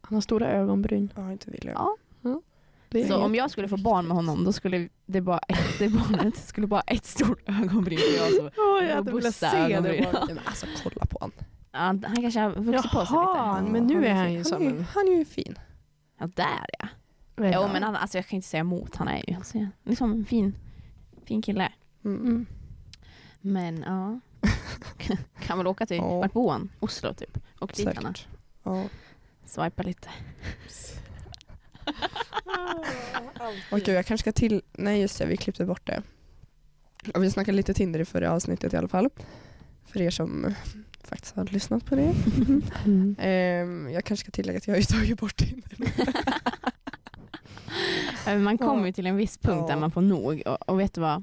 Han har stora ögonbryn. Ja inte William. Ja. Är Så om jag skulle få barn med honom då skulle det bara ett, det barnet skulle bara ett stort ögonbryn jag så. Åh, jag hade velat se det. ögonbryn. men alltså kolla på han. Ja, han kanske har vuxit på sig Jaha, lite. men nu är han ju som en... Han är ju fin. Ja där ja. Ja. Jo men han, alltså, jag kan inte säga emot, han är ju alltså, liksom en fin, fin kille. Mm. Mm. Men ja. kan väl åka till, Ja. vart bor han? Oslo typ. Och dit Säkert. Ja. Swipa lite. Och gud, jag kanske ska till... Nej just det, vi klippte bort det. Och vi snackade lite Tinder i förra avsnittet i alla fall. För er som faktiskt har lyssnat på det. Mm. Ehm, jag kanske ska tillägga att jag har ju tagit bort Tinder. Man kommer ju till en viss punkt Ja. där man får nog och, och vet du vad?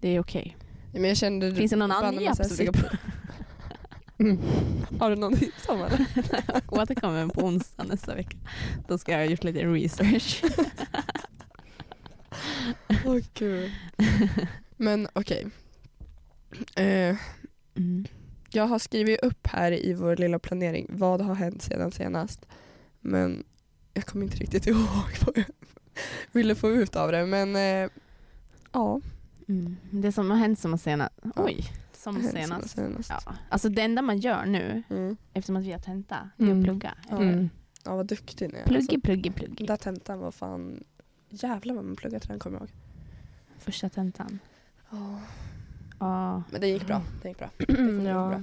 Det är okej. Men jag kände... Finns det någon annan mig Mm. Har du någon tips om eller? återkomma på onsdag nästa vecka? Då ska jag ha gjort lite research. Åh gud. Men okej. Eh, Mm. jag har skrivit upp här i vår lilla planering vad har hänt sedan senast. Men jag kommer inte riktigt ihåg vad jag ville få ut av det. Men eh, ja. Mm. Det som har hänt som senast. Oj, som senast. senast. Ja. Alltså det enda man gör nu, Mm. eftersom att vi har tenta, är Mm. att plugga. Ja. Mm. ja, vad duktig ni är. Plugge, Alltså, plugge, den plugge. där tentan var fan... Jävlar vad man pluggade till den kommer jag ihåg. Första tentan. Ja. Ja. Men det gick bra. Det gick bra. Det gick Mm, bra. ja.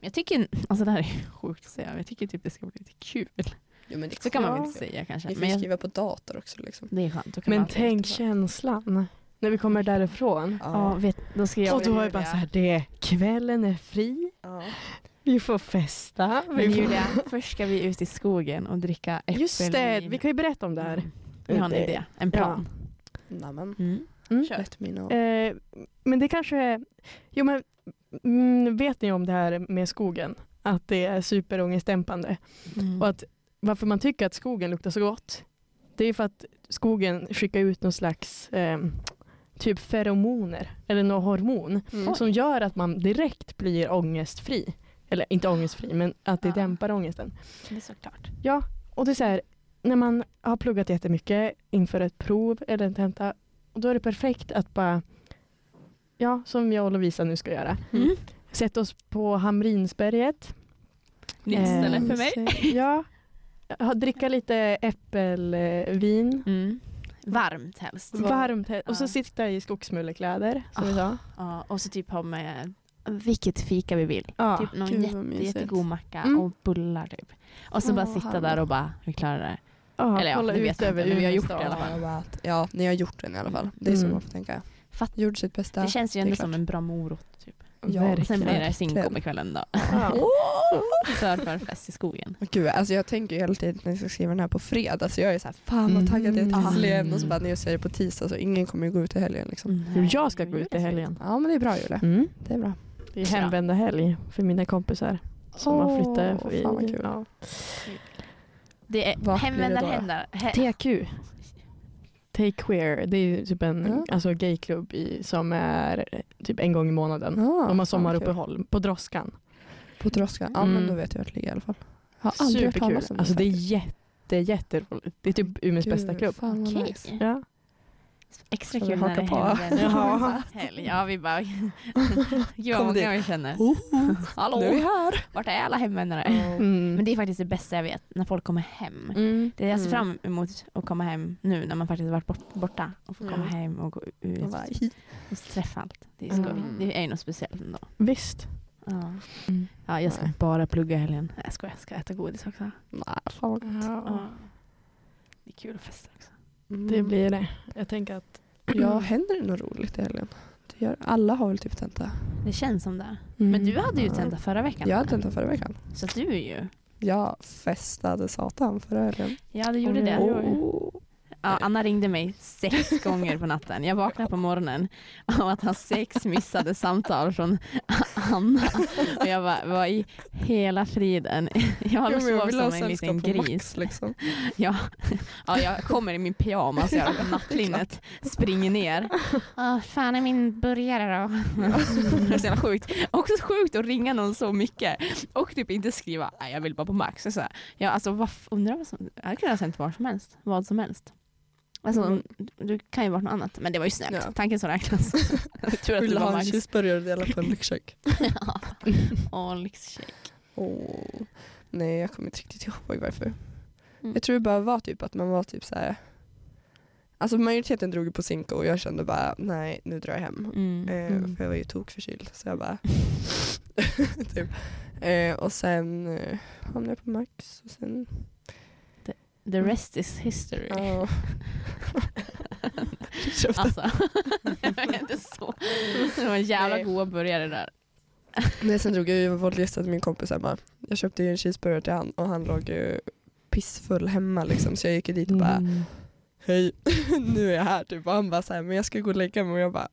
Jag tycker, alltså det här är sjukt att säga, jag tycker typ det ska bli lite kul. Jo, men det Så kan man väl Ja. inte säga kanske. Ni får Men jag, skriva på dator också liksom. det är skönt. Men man, tänk känslan när vi kommer därifrån. ja, vet, då ska jag Och då är det bara så här, det, kvällen är fri, Ja. vi får festa. Men Vi får... Julia, först ska vi ut i skogen och dricka äppelvin. Just det, vi kan ju berätta om det här. Mm. Vi har en Det- idé, en plan. Nämen. Mm. Mm. Kör. Let me know. Eh, men det kanske är, jo men mm, vet ni om det här med skogen? Att det är superångestdämpande. Mm. Och att varför man tycker att skogen luktar så gott, det är för att skogen skickar ut någon slags eh, typ feromoner eller någon hormon Mm. som gör att man direkt blir ångestfri. Eller inte ångestfri, men att det Ja. dämpar ångesten. Det är såklart. Ja, och det är så här, när man har pluggat jättemycket inför ett prov eller en tenta, och då är det perfekt att bara, ja, som jag och Lovisa nu ska göra, Mm. sätta oss på Hamrinsberget. Nytt Eh, ställe för mig. Ja, ha- dricka lite äppelvin. Mm. Varmt helst. Varmt he- och så sitta i skogsmullekläder som vi sa. Ja, och så typ ha med vilket fika vi vill. Ja. typ någon jätte, jättegod macka Mm. och bullar typ. Och så bara Åh, sitta härligt. där och bara, vi klarar det. Ja, Eller ja, det vet jag över inte, men vi har gjort det i alla fall. Ja, ni har gjort den i alla fall. Det är så Mm. man får tänka. Fatt- Gjorde sitt bästa. Det känns ju ändå som en bra morot. Typ. Ja, Och sen blir det verkligen. Cinco på kvällen då. Ja. För, för fest i skogen. Gud, alltså jag tänker ju hela tiden när jag ska skriva den här på fredag så jag är så här, fan vad taggad jag är Mm. till helgen och så bara när jag säger det på tisdag så ingen kommer ju gå ut i helgen liksom. Jo, Jag ska gå ut i helgen. Ja men det är bra Julia, Mm. det är bra. Det är hemvända helg för mina kompisar som har Åh, flyttat fan vad kul. ja. Det är Vart blir det då? hemvändarhändar. He- TQ. Take Queer, det är typ en Ja. alltså, gayklubb i, som är typ en gång i månaden. Ja, De har vad kul. sommaruppehåll på Droskan. På Droska, ja Mm. men då vet jag vart det ligger i alla fall. Jag har aldrig hört Superkul. talas om det Alltså det är jätte, jätteroligt. Det är typ Umeås Gud, bästa klubb. Fan nice. Ja. Extra Ska kul när det händer. Helg. Ja vi bara, gud vad många vi känner. Oh, Hallå, nu är vi här. vart är alla hemvändare? Mm. Men det är faktiskt det bästa jag vet, när folk kommer hem. Mm. Det är jag ser Mm. fram emot att komma hem nu när man faktiskt har varit bort, borta och få komma hem och gå ut Och bara, och träffa allt. Det är skoj. Mm. Det är ju något speciellt ändå. Visst. Ja. Mm. Ja, jag ska bara plugga i helgen. Jag skojar, jag ska äta godis också. Nej, fan vad gott. Ja. Det är kul att festa också. Mm. Det blir det. Jag tänker att Ja, händer det något roligt i helgen? Gör, alla har väl typ tenta. Det känns som det. Mm. Men du hade ju tenta förra veckan. Jag hade tenta förra veckan. Så du är ju... Jag festade satan förra helgen. Ja, du gjorde Oj, det. Oh. Ja, Anna ringde mig sex gånger på natten. Jag vaknade på morgonen av att ha sex missade samtal från Anna. Och jag bara, vad i hela friden? Jag jag sov som en liten gris. Max liksom. Ja. ja, jag kommer i min pyjamas, jag har nattlinnet, springer ner. Ah, fan är min burgare då? det är så jävla sjukt. Också sjukt att ringa någon så mycket och typ inte skriva jag vill bara på Max. Så här. Ja, alltså, vad undrar vad som, jag hade kunnat ha sänt vad som helst. Vad som helst. Alltså, Mm. Du kan ju vara något annat, men det var ju snällt. Ja. Tanken som räknas. jag tror att Vill du ha en cheeseburgare och dela på en lyxshake? Ja. Åh, lyxshake. Åh. Nej, jag kommer inte riktigt ihåg varför. Mm. Jag tror det bara var typ att man var typ så här. Alltså majoriteten drog ju på Cinco och jag kände bara nej nu drar jag hem. Mm. Eh, Mm. För jag var ju tokförkyld så jag bara typ. eh, Och sen eh, hamnade jag på Max och sen The rest is history. ja. Alltså, det var inte så. Det var en jävla Nej. burgare där. Nej, sen drog jag ju våldgästa till min kompis hemma. Jag köpte ju en cheeseburgare till han och han låg ju pissfull hemma liksom så jag gick ju dit och bara Mm. hej nu är jag här typ och han bara såhär men jag ska gå och lägga mig och jag bara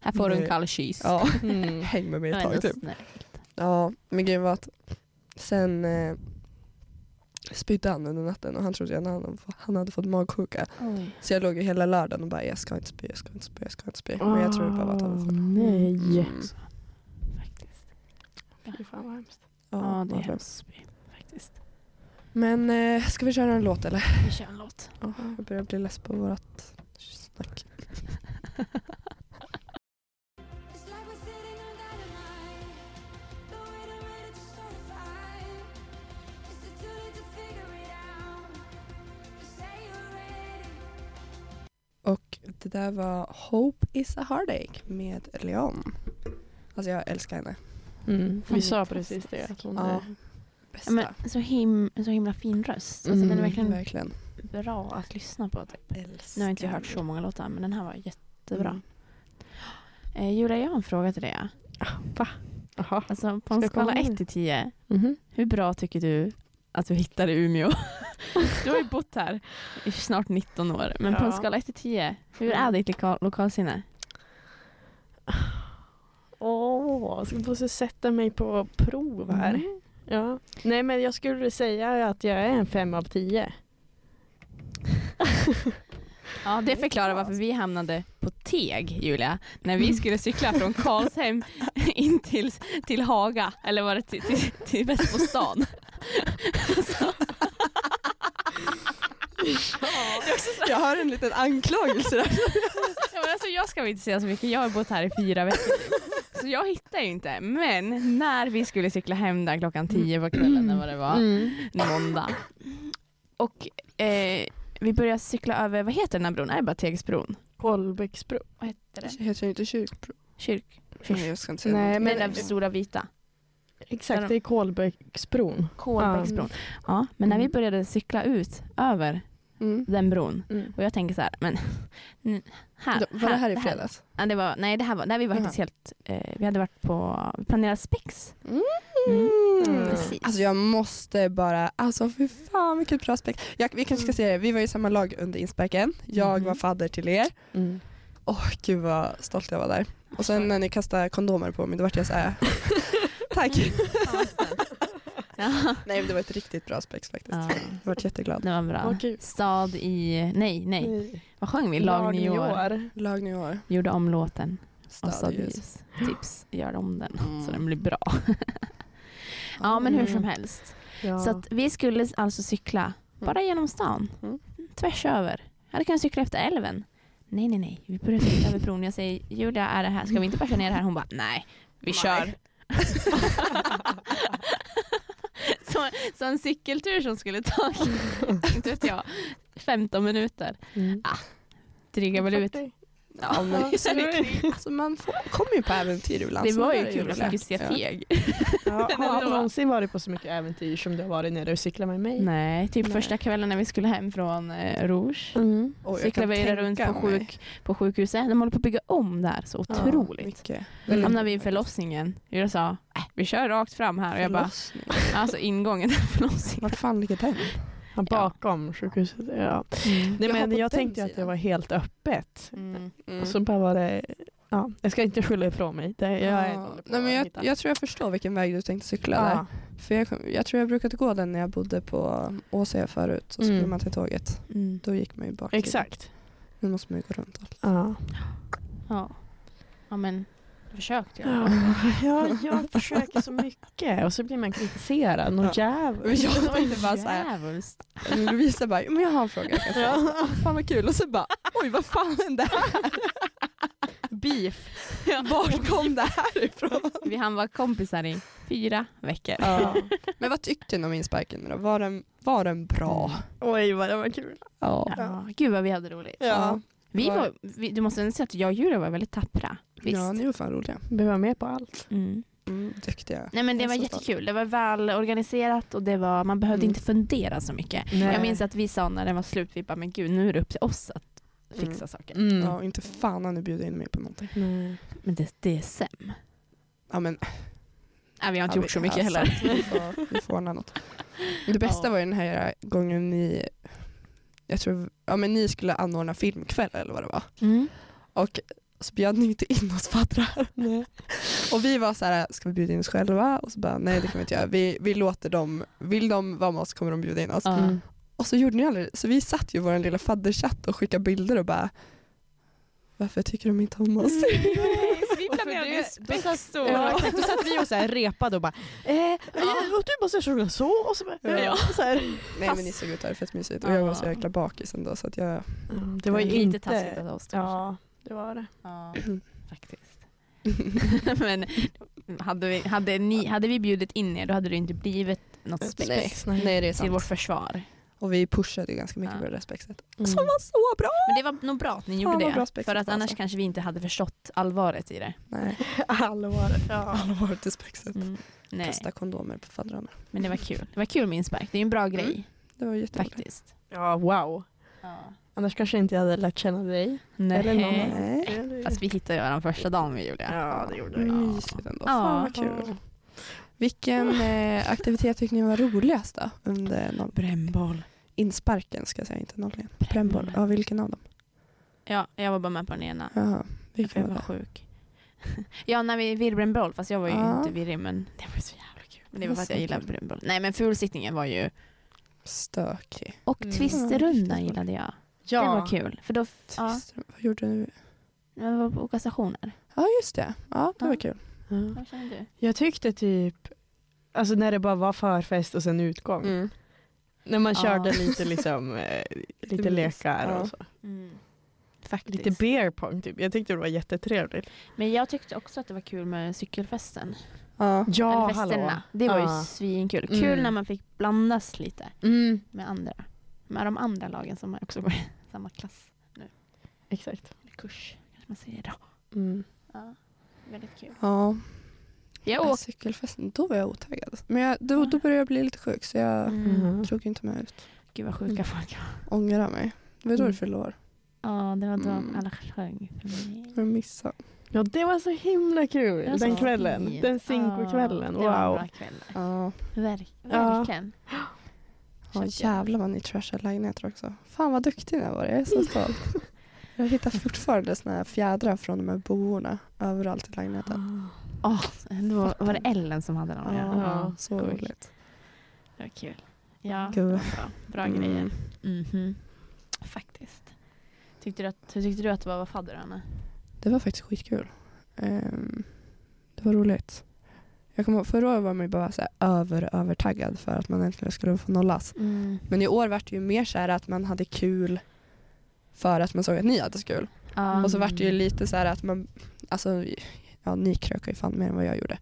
Här får du en kall cheese. ja Mm. häng med mig ett tag typ. snällt. Ja men grejen var att sen eh, spydde han under natten och han trodde att han han hade fått magsjuka. Oj. Så jag låg ju hela lördagen och bara jag ska inte spy, jag ska inte spy, jag ska inte spy. Men jag tror det bara var full. Nej. Mm. Faktiskt. Fy fan vad hemskt. Ja, det är hemskt. Faktiskt. Men eh, ska vi köra en låt eller? Vi kör en låt. Ja, jag börjar bli less på vårat snack. det där var Hope is a heartache med Leon. Alltså jag älskar henne. Mm. Vi sa precis det. Att hon Ja. är- Bästa. Ja, men, så, him, så himla fin röst. Alltså, den är Mm, verkligen verkligen. bra att lyssna på. Typ. Älskar Nu har inte jag hört så många låtar men den här var jättebra. Mm. Eh, Julia, jag har en fråga till dig. Va? Jaha. Alltså, på en skala komma 1 med? till 10, Mhm. hur bra tycker du att du hittade Umeå? du har ju bott här i snart 19 år. Men på en Ja. skala 1 till 10, hur är ditt loka- lokalsinne? Åh, ska måste sätta mig på prov här. Mm. Ja. Nej men jag skulle säga att jag är en fem av tio. Ja, det förklarar varför vi hamnade på Teg, Julia. När vi skulle cykla från Karlshem in till, till Haga, eller var det till, till, till väst Jag har en liten anklagelse där. Ja, men alltså, jag ska väl inte säga så mycket, jag har bott här i fyra veckor. Så jag hittar ju inte. Men när vi skulle cykla hem där klockan tio på kvällen, eller vad det var, Mm. måndag. Och eh, vi började cykla över, vad heter den här bron? Är det bara Tegsbron? Kolbäcksbro. Vad heter det? Heter ju inte kyrkbro. Kyrk? Nej, jag ska inte säga Nej, men- den stora vita. Exakt, det är Kolbäcksbron. Kolbäcksbron. Ja, men när vi Mm. började cykla ut över Mm. den bron. Mm. Och jag tänker så här, men här, Var det här i fredags? Ja, det var, nej det här var, där vi var faktiskt helt, eh, vi hade varit på, vi planerade spex. Mm. Mm, precis. Alltså jag måste bara, alltså fy fan vilket bra spex. Jag, vi kanske ska säga det, vi var i samma lag under insparken. Jag Mhm. var fadder till er. Mm. Åh gud vad stolt jag var där. Och sen när ni kastade kondomer på mig då vart jag så här. tack. Nej men det var ett riktigt bra spex faktiskt. Ja. Jag vart jätteglad. det var bra. Gud. Stad i, nej nej, Nej. vad sjöng vi? Lag, nyår. Lag nyår. Gjorde om låten. Och Stadljus. stadljus. Tips, gör om den Mm. så den blir bra. ja men hur som Mm. helst. Ja. Så att vi skulle alltså cykla bara genom stan. Mm. Tvärs över. Jag hade kunnat cykla efter älven. Nej nej nej, vi började cykla över bron. Jag säger Julia är det här, ska vi inte bara köra ner här? Hon bara nej, vi Nej. kör. så, så en cykeltur som skulle ta, inte vet jag, 15 minuter. Mm. Dryga väl ut. Ja, men, så det, alltså man får, kommer ju på äventyr ibland. Det var ju kul, jag fick ju roligt. se Ja. teg. Ja, har du någonsin varit på så mycket äventyr som du har varit nere och cyklat med mig? Nej, typ Nej. första kvällen när vi skulle hem från eh, Rouge. Mm. Jag Cyklade vi runt på, sjuk, på sjukhuset. De håller på att bygga om där så Ja, otroligt. mycket. Mm. Hamnade vi vid förlossningen. Jag sa, äh, vi kör rakt fram här. Och jag bara, alltså ingången till förlossningen. Vart fan ligger den? Ja, bakom sjukhuset. Ja. Nej, Jag har men jag den tänkte ju att det sidan. var helt öppet. Mm. Mm. Och så bara var det, ja, jag ska inte skylla ifrån mig. Det, jag Ja. Nej, men jag, jag tror jag förstår vilken väg du tänkte cykla ja. där. För jag, jag tror jag brukade gå den när jag bodde på Åsö förut. Så skulle Mm. man till tåget. Mm. Då gick man ju bak. Exakt. Nu måste man ju gå runt allt. Ja. Ja. ja, men försökte jag. Ja, ja, jag försöker så mycket och så blir man kritiserad. Någon jävel. Men jag tänkte bara såhär, Djävulskt. Lovisa bara, men jag har en fråga. Jag. Ja. Fan vad kul. Och så bara, oj vad fan hände här? Beef. Vart kom det här ifrån? Vi hann vara kompisar i fyra veckor. Ja. Men vad tyckte ni om insparken nu då? Var den, var den bra? Oj vad det var kul. Ja. Ja, gud vad vi hade roligt. Ja. Vi Var- vi, du måste ändå säga att jag och Julia var väldigt tappra. Visst. Ja, ni var fan roliga. Vi var med på allt. Mm. Mm, duktiga. Nej men det var jättekul. Det var väl organiserat och det var, man behövde Mm. inte fundera så mycket. Nej. Jag minns att vi sa när den var slut, vi bara men gud nu är det upp till oss att fixa Mm. saker. Mm. Ja, inte fan har ni bjudit in mig på någonting. Nej. Men det, det är Sem. Ja, men, Nej, vi har inte ja, gjort så mycket heller. Vi får, vi får ordna något. Det bästa Ja. var ju den här gången ni, jag tror, ja men ni skulle anordna filmkväll eller vad det var. Mm. Och så bjöd ni inte in oss faddrar. Och vi var så här, ska vi bjuda in oss själva? Och så bara, nej det kan vi inte göra. Vi, vi låter dem, vill de vara med oss kommer de bjuda in oss. Mm. Och så gjorde ni aldrig Så vi satt ju i vår lilla fadderchatt och skickade bilder och bara, varför tycker de inte om oss? spex och... Ja, exakt. Då satt vi och så här repade och bara eh, eh, och du måste sjunga så och så, bara, Ja. så här. Nej men ni såg ut att ha det fett mysigt och jag var så Ja. jäkla bakis ändå så att jag, Mm, Det var ju Lite inte... taskigt av oss. Ja, det var det. Ja, faktiskt. Men hade vi, hade, ni, hade vi bjudit in er då hade det inte blivit något spex nej, nej det är till vårt sant. försvar. Och vi pushade ju ganska mycket Ja. på det där spexet. Mm. Som var så bra! Men det var nog bra att ni Fan, gjorde det. För att var, annars alltså. kanske vi inte hade förstått allvaret i det. Nej, Allvaret. Ja. allvaret i spexet. Mm. Nej, Kasta kondomer på faddrarna. men det var kul. Det var kul med inspark. Det är en bra grej Det var jätteroligt. faktiskt. ja, wow. Annars kanske inte jag hade lärt känna dig. Eller någon Nej. Nej. Fast vi hittade ju varandra första dagen vi Julia. Ja, det gjorde vi. Mysigt ändå. Ja. Fan vad kul. Vilken eh, aktivitet tycker ni var roligast då? Under noll... Brännboll. insparken ska jag säga, inte nollningen. Brännboll. Brännboll. Ja, vilken av dem? Ja, jag var bara med på den ena. Jaha, vilken jag var var sjuk. ja, när vi virrade brännboll, fast jag var ju Ja. inte virrig men det var så jävla kul. Men det var för att jag gillade brännboll. Nej men fulsittningen var ju... Stökig. Och Mm. twisterrundan gillade jag. Ja. Det var kul. För då ja. Vad gjorde du? jag var på olika stationer. Ja, just det. Ja, det Ja. var kul. Ja. Vad känner du? Jag tyckte typ, alltså när det bara var förfest och sen utgång. Mm. När man Ja. körde lite liksom, eh, lite lekar och så. Mm. Faktiskt. Lite beer pong typ. Jag tyckte det var jättetrevligt. Men jag tyckte också att det var kul med cykelfesten. Ja. Ja, festerna. Det var Ja. ju svinkul. Kul Mm. när man fick blandas lite Mm. med andra. Med de andra lagen som också går i samma klass. Exakt. Eller kurs kanske man säger då. Mm. Ja, väldigt kul. ja. Jag Ja, åkte Cykelfesten, då var jag otaggad. Men jag, då, då började jag bli lite sjuk så jag mm. Mhm. drog inte med ut. Gud vad sjuka Mm. folk Ångrar mig. Det var då Mm. du fyllde år. Ja, det var då Mm. alla sjöng för mig. Jag missade. Ja det var så himla kul var den kvällen. fint. Den Zinkgo-kvällen. Ja, det var en Wow. bra kväll. Ja. Verk, Ja. verkligen. Ja jag. jävlar vad ni trashar lägenheter också. Fan vad duktig ni har varit. Jag är så stolt. Jag hittar fortfarande såna här fjädrar från de här boorna överallt i lägenheten. Åh, då var det Ellen som hade dem. Ja, Ja, så coolt. roligt. Det var kul. Ja, Gud. bra, bra Mm. grejer. Mhm. Faktiskt. Tyckte du att, hur tyckte du att det var att vara fadder Anna? Det var faktiskt skitkul. Ehm, det var roligt. Jag kommer ihåg, förra året var man ju bara så över, övertaggad för att man äntligen skulle få nollas. Men i år var det ju mer så här att man hade kul för att man såg att ni hade så kul. Ja. Och så var det ju lite så här att man, alltså, ja ni krökade ju fan mer än vad jag gjorde.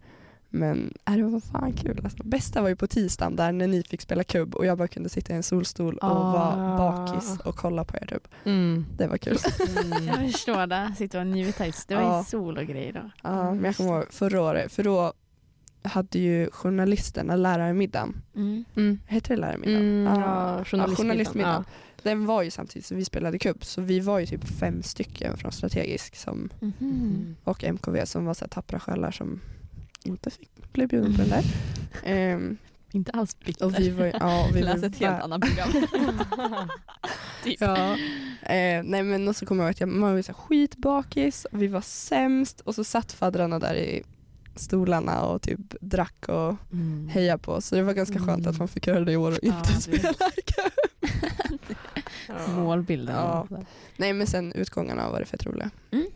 Men äh, det var fan kul. Alltså, bästa var ju på tisdagen där när ni fick spela kubb och jag bara kunde sitta i en solstol och Ah. vara bakis och kolla på er typ. Mm. Det var kul. Jag förstår det. Sitta och njuta. Det var Ja. ju sol och grejer då. Ja, men jag kommer ihåg förra året, för då hade ju journalisterna lärarmiddagen. Mm. Mm. Heter det lärarmiddagen? Mm, Ja, ja, journalistmiddagen. journalistmiddagen. Den var ju samtidigt som vi spelade kubb så vi var ju typ fem stycken från Strategisk som, Mhm. och MKV som var så tappra själar som inte fick bli bjuden på den där. Ehm, Inte alls bitter. och vi var, ja, vi Läs ett helt annat program. typ. Ja. Eh, nej men och så kommer jag ihåg att jag, man var så skitbakis och vi var sämst och så satt faddrarna där i stolarna och typ drack och Mm. heja på. Så det var ganska skönt Mm. att man fick göra det i år och Ja, inte det- spela kubb. Målbilden. Ja. Nej men sen utgångarna var det fett roliga. Mm.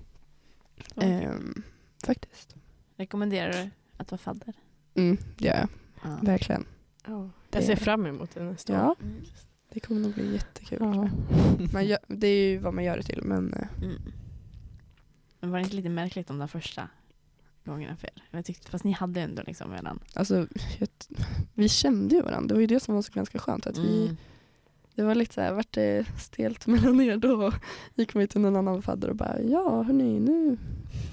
Ehm, faktiskt. Rekommenderar du att vara fadder? Mm, det gör jag. Ja. Verkligen. Ja. Jag ser fram emot det nästa Ja, år. det kommer nog bli jättekul. Ja. Man gör, det är ju vad man gör det till men eh, Mm. Men var det inte lite märkligt om den första gången fel? Jag tyckte, fast ni hade ändå liksom redan. alltså, jag, vi kände ju varandra. Det var ju det som var så ganska skönt. Att vi, Mm. det var lite så här, vart det stelt mellan er då gick man till någon annan fadder och bara ja hörni nu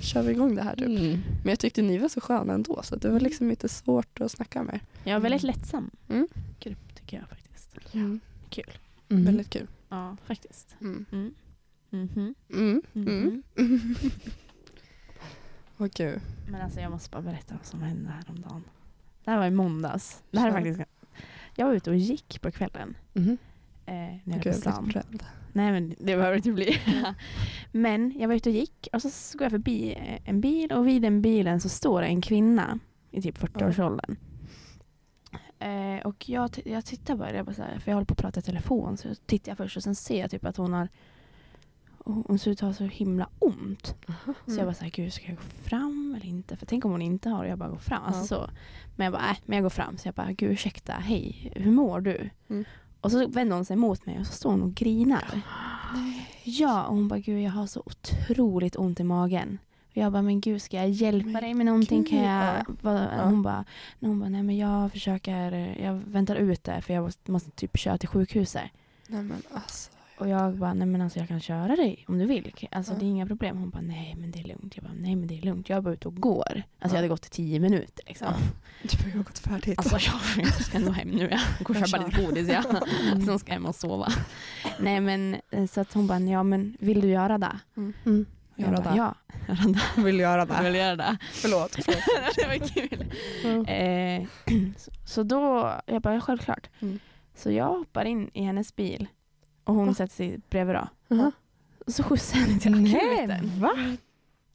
kör vi igång det här typ. Mm. Men jag tyckte ni var så sköna ändå så det var liksom inte svårt att snacka med. Jag var väldigt lättsam Mm. grupp tycker jag faktiskt. Mm. Kul. Mm. Väldigt kul. Ja, faktiskt. Mm. Mm. Mhm. Mm. Mm. Mhm. Åh gud. Men alltså jag måste bara berätta vad som hände häromdagen. Det här var i måndags. Det här är faktiskt... Jag var ute och gick på kvällen. Mhm. Eh, nere på jag stan. Nej men det behöver inte bli. men jag var ute och gick och så går jag förbi eh, en bil och vid den bilen så står det en kvinna i typ 40-årsåldern. Eh, och jag, jag tittar bara, jag bara så här, för jag håller på att prata i telefon så tittar jag först och sen ser jag typ att hon har hon ser ut att ha så himla ont. Så jag bara så här, gud ska jag gå fram eller inte? För tänk om hon inte har och jag bara går fram. Alltså så. Men jag bara, äh, men jag går fram. Så jag bara, gud ursäkta, hej, hur mår du? Mm. Och så vänder hon sig mot mig och så står hon och grinar. Ja, och hon bara, gud jag har så otroligt ont i magen. Och jag bara, men gud ska jag hjälpa Men dig med någonting? Kan jag... ja. Hon, bara, hon bara, nej men jag försöker, jag väntar ut det för jag måste, måste typ köra till sjukhuset. Nej men alltså. Och jag bara, nej men alltså jag kan köra dig om du vill. Alltså Ja. det är inga problem. Hon bara, nej men det är lugnt. Jag bara, nej men det är lugnt. Jag är bara ute och går. Alltså Ja. jag hade gått i tio minuter liksom. Ja. Du har ju gått färdigt. Alltså jag, jag ska nog hem nu. Jag går och köpa lite godis. Ja. Sen ska jag hem och sova. Nej men eh, så att hon bara, ja men vill du göra det? Mm. Jag Göra det. Ja, göra det. Vill göra Jag vill det. göra det. Förlåt. förlåt. det var kul. Ja. Eh, så, så då, jag bara, självklart. Mm. Så jag hoppar in i hennes bil och hon sätter sig bredvid då. Aha. Och så skjutsar jag henne till akuten. Nej, va?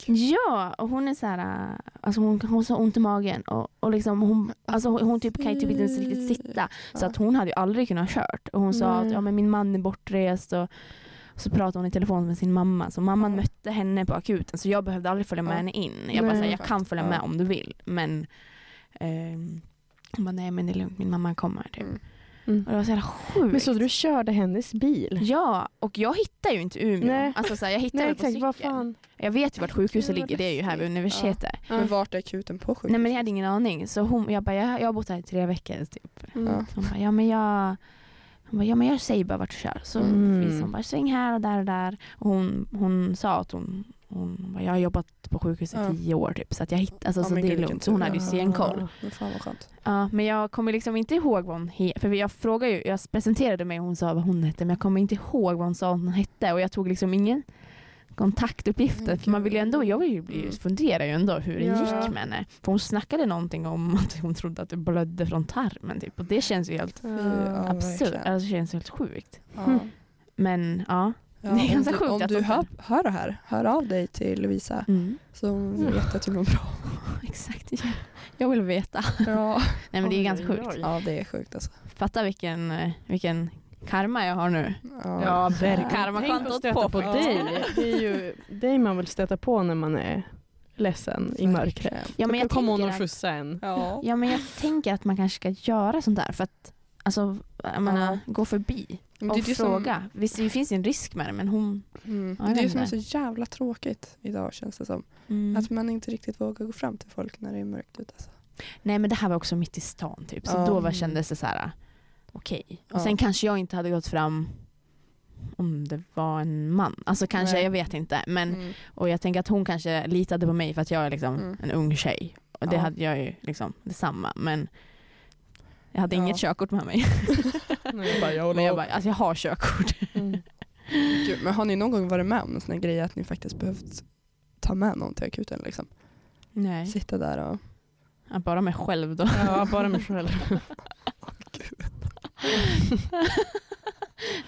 Ja, och hon är så här, alltså hon, hon har ont i magen och, och liksom hon, alltså hon, hon typ kan ju typ inte ens riktigt sitta. Så att hon hade ju aldrig kunnat kört. Och hon sa att Nej. ja, men min man är bortrest och, och så pratade hon i telefon med sin mamma. Så mamman Ja. mötte henne på akuten så jag behövde aldrig följa med Ja. henne in. Jag bara Nej. säger jag kan följa med om du vill. Men ehm, hon bara nej men det är lugnt, min mamma kommer. Typ. Mm. Mm. Och det var så jävla sjukt. Men så du körde hennes bil? Ja, och jag hittar ju inte Umeå. Nej. Alltså, så här, jag hittar Nej väl på exakt, vad cykeln. fan. Jag vet ju vart sjukhuset ligger, det är ju här vid universitetet. Men vart är akuten på sjukhuset? Nej men jag hade ingen aning. Så hon, jag bara, jag, jag har bott här i tre veckor typ. Mm. Ja. Så hon bara, ja men jag hon bara, ja men jag säger bara vart du kör. Så Mm. hon bara, sväng här och där och där. Och hon, hon sa att hon, hon bara, jag har jobbat på sjukhus i Ja. tio år typ. Så att jag hitt, alltså, Ja, så det är lugnt. Så hon hade ju stenkoll. Men fan vad skönt. Ja, men jag kommer liksom inte ihåg vad hon hette. För jag frågade ju, jag presenterade mig och hon sa vad hon hette. Men jag kommer inte ihåg vad hon sa hon hette. Och jag tog liksom ingen kontaktuppgifter. Mm, man vill ju ändå, jag vill ju bli, Mm. funderar ju ändå hur det Ja. gick med henne. För hon snackade någonting om att hon trodde att det blödde från tarmen. Typ. Och det känns ju helt Ja, absurt. Alltså, det känns helt sjukt. Ja. Men ja. Ja, Det är om ganska du, sjukt Om att du de hör, kan- hör det här, hör av dig till Lovisa. Mm. Så hon vet att du mår bra. Exakt. Ja. Jag vill veta. Ja, Nej men det är ganska sjukt. ja det är sjukt alltså. Fatta vilken, eh, vilken karma jag har nu. Ja, Ja, verkligen. Karmakontot Tänk på. på dig. Det är ju dig man vill stöta på när man är ledsen i mörkret. Ja men, jag kommer hon och skjutsa en. Ja. ja men jag tänker att man kanske ska göra sånt där för att alltså, jag menar, gå förbi och det det som- fråga. Visst det finns en risk med det men hon... Mm. Ja, det är vet som är så jävla tråkigt idag känns det som. Mm. Att man inte riktigt vågar gå fram till folk när det är mörkt ute. Alltså. Nej men det här var också mitt i stan typ. Så Ja. då var, kändes det så här okej. Och Ja. sen kanske jag inte hade gått fram om det var en man. Alltså kanske, Nej. jag vet inte. Men, Mm. Och jag tänker att hon kanske litade på mig för att jag är liksom Mm. en ung tjej. Och det hade jag ju liksom detsamma. Men jag hade Ja. inget körkort med mig. Nej. men jag bara, alltså jag har körkort. Mm. Gud, men har ni någon gång varit med om en sån här grej att ni faktiskt behövt ta med någon till akuten? Liksom? Nej. Sitta där och... Ja, bara mig själv då. Ja, bara mig själv.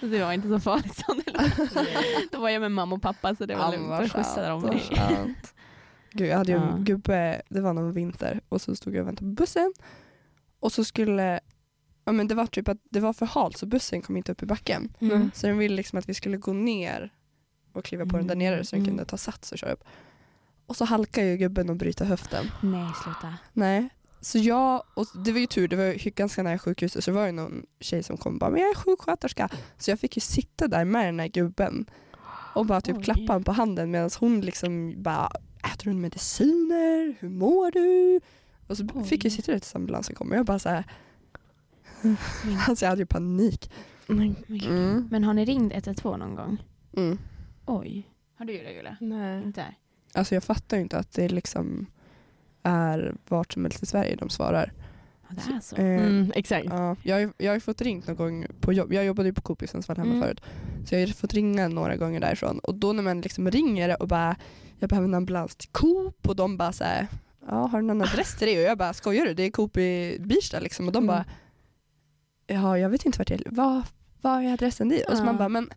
det var inte så farligt som det lät. Då var jag med mamma och pappa så det var lugnt. Då skjutsade de skönt, mig. vad skönt. Gud, jag hade ju Ja. en gubbe, det var någon vinter och så stod jag och väntade på bussen och så skulle, ja men det var typ att det var för halt så bussen kom inte upp i backen. Mm. Så den ville liksom att vi skulle gå ner och kliva på den där nere så den Mm. kunde ta sats och köra upp. Och så halkar ju gubben och bryter höften. Nej, sluta. Nej. Så jag, och det var ju tur, det var ganska nära sjukhuset så det var ju någon tjej som kom och bara men jag är sjuksköterska. Så jag fick ju sitta där med den här gubben och bara typ Oj. klappa honom på handen medan hon liksom bara äter du mediciner? Hur mår du? Och så Oj. fick jag sitta där tills ambulansen kom och jag bara så här, Men, alltså jag hade ju panik. Men, Mm. men har ni ringt 112 någon gång? Mm. Oj. Har du det Julia? nej. Inte? Alltså jag fattar ju inte att det liksom är vart som helst i Sverige de svarar. Ja, det är så. Eh, Mm, exakt. Ja, jag, har ju- jag har fått ringt någon gång på jobb. Jag jobbade ju på Coop i Sundsvall hemma Mm. förut. Så jag har ju fått ringa några gånger därifrån. Och då när man liksom ringer och bara jag behöver en ambulans till Coop och de bara så här, ja har du någon adress till det? Och jag bara skojar du? Det är Coop i Birsta liksom. Och de Mm. bara ja jag vet inte vart jag vad, vad är adressen dit? Och så Ja. man bara men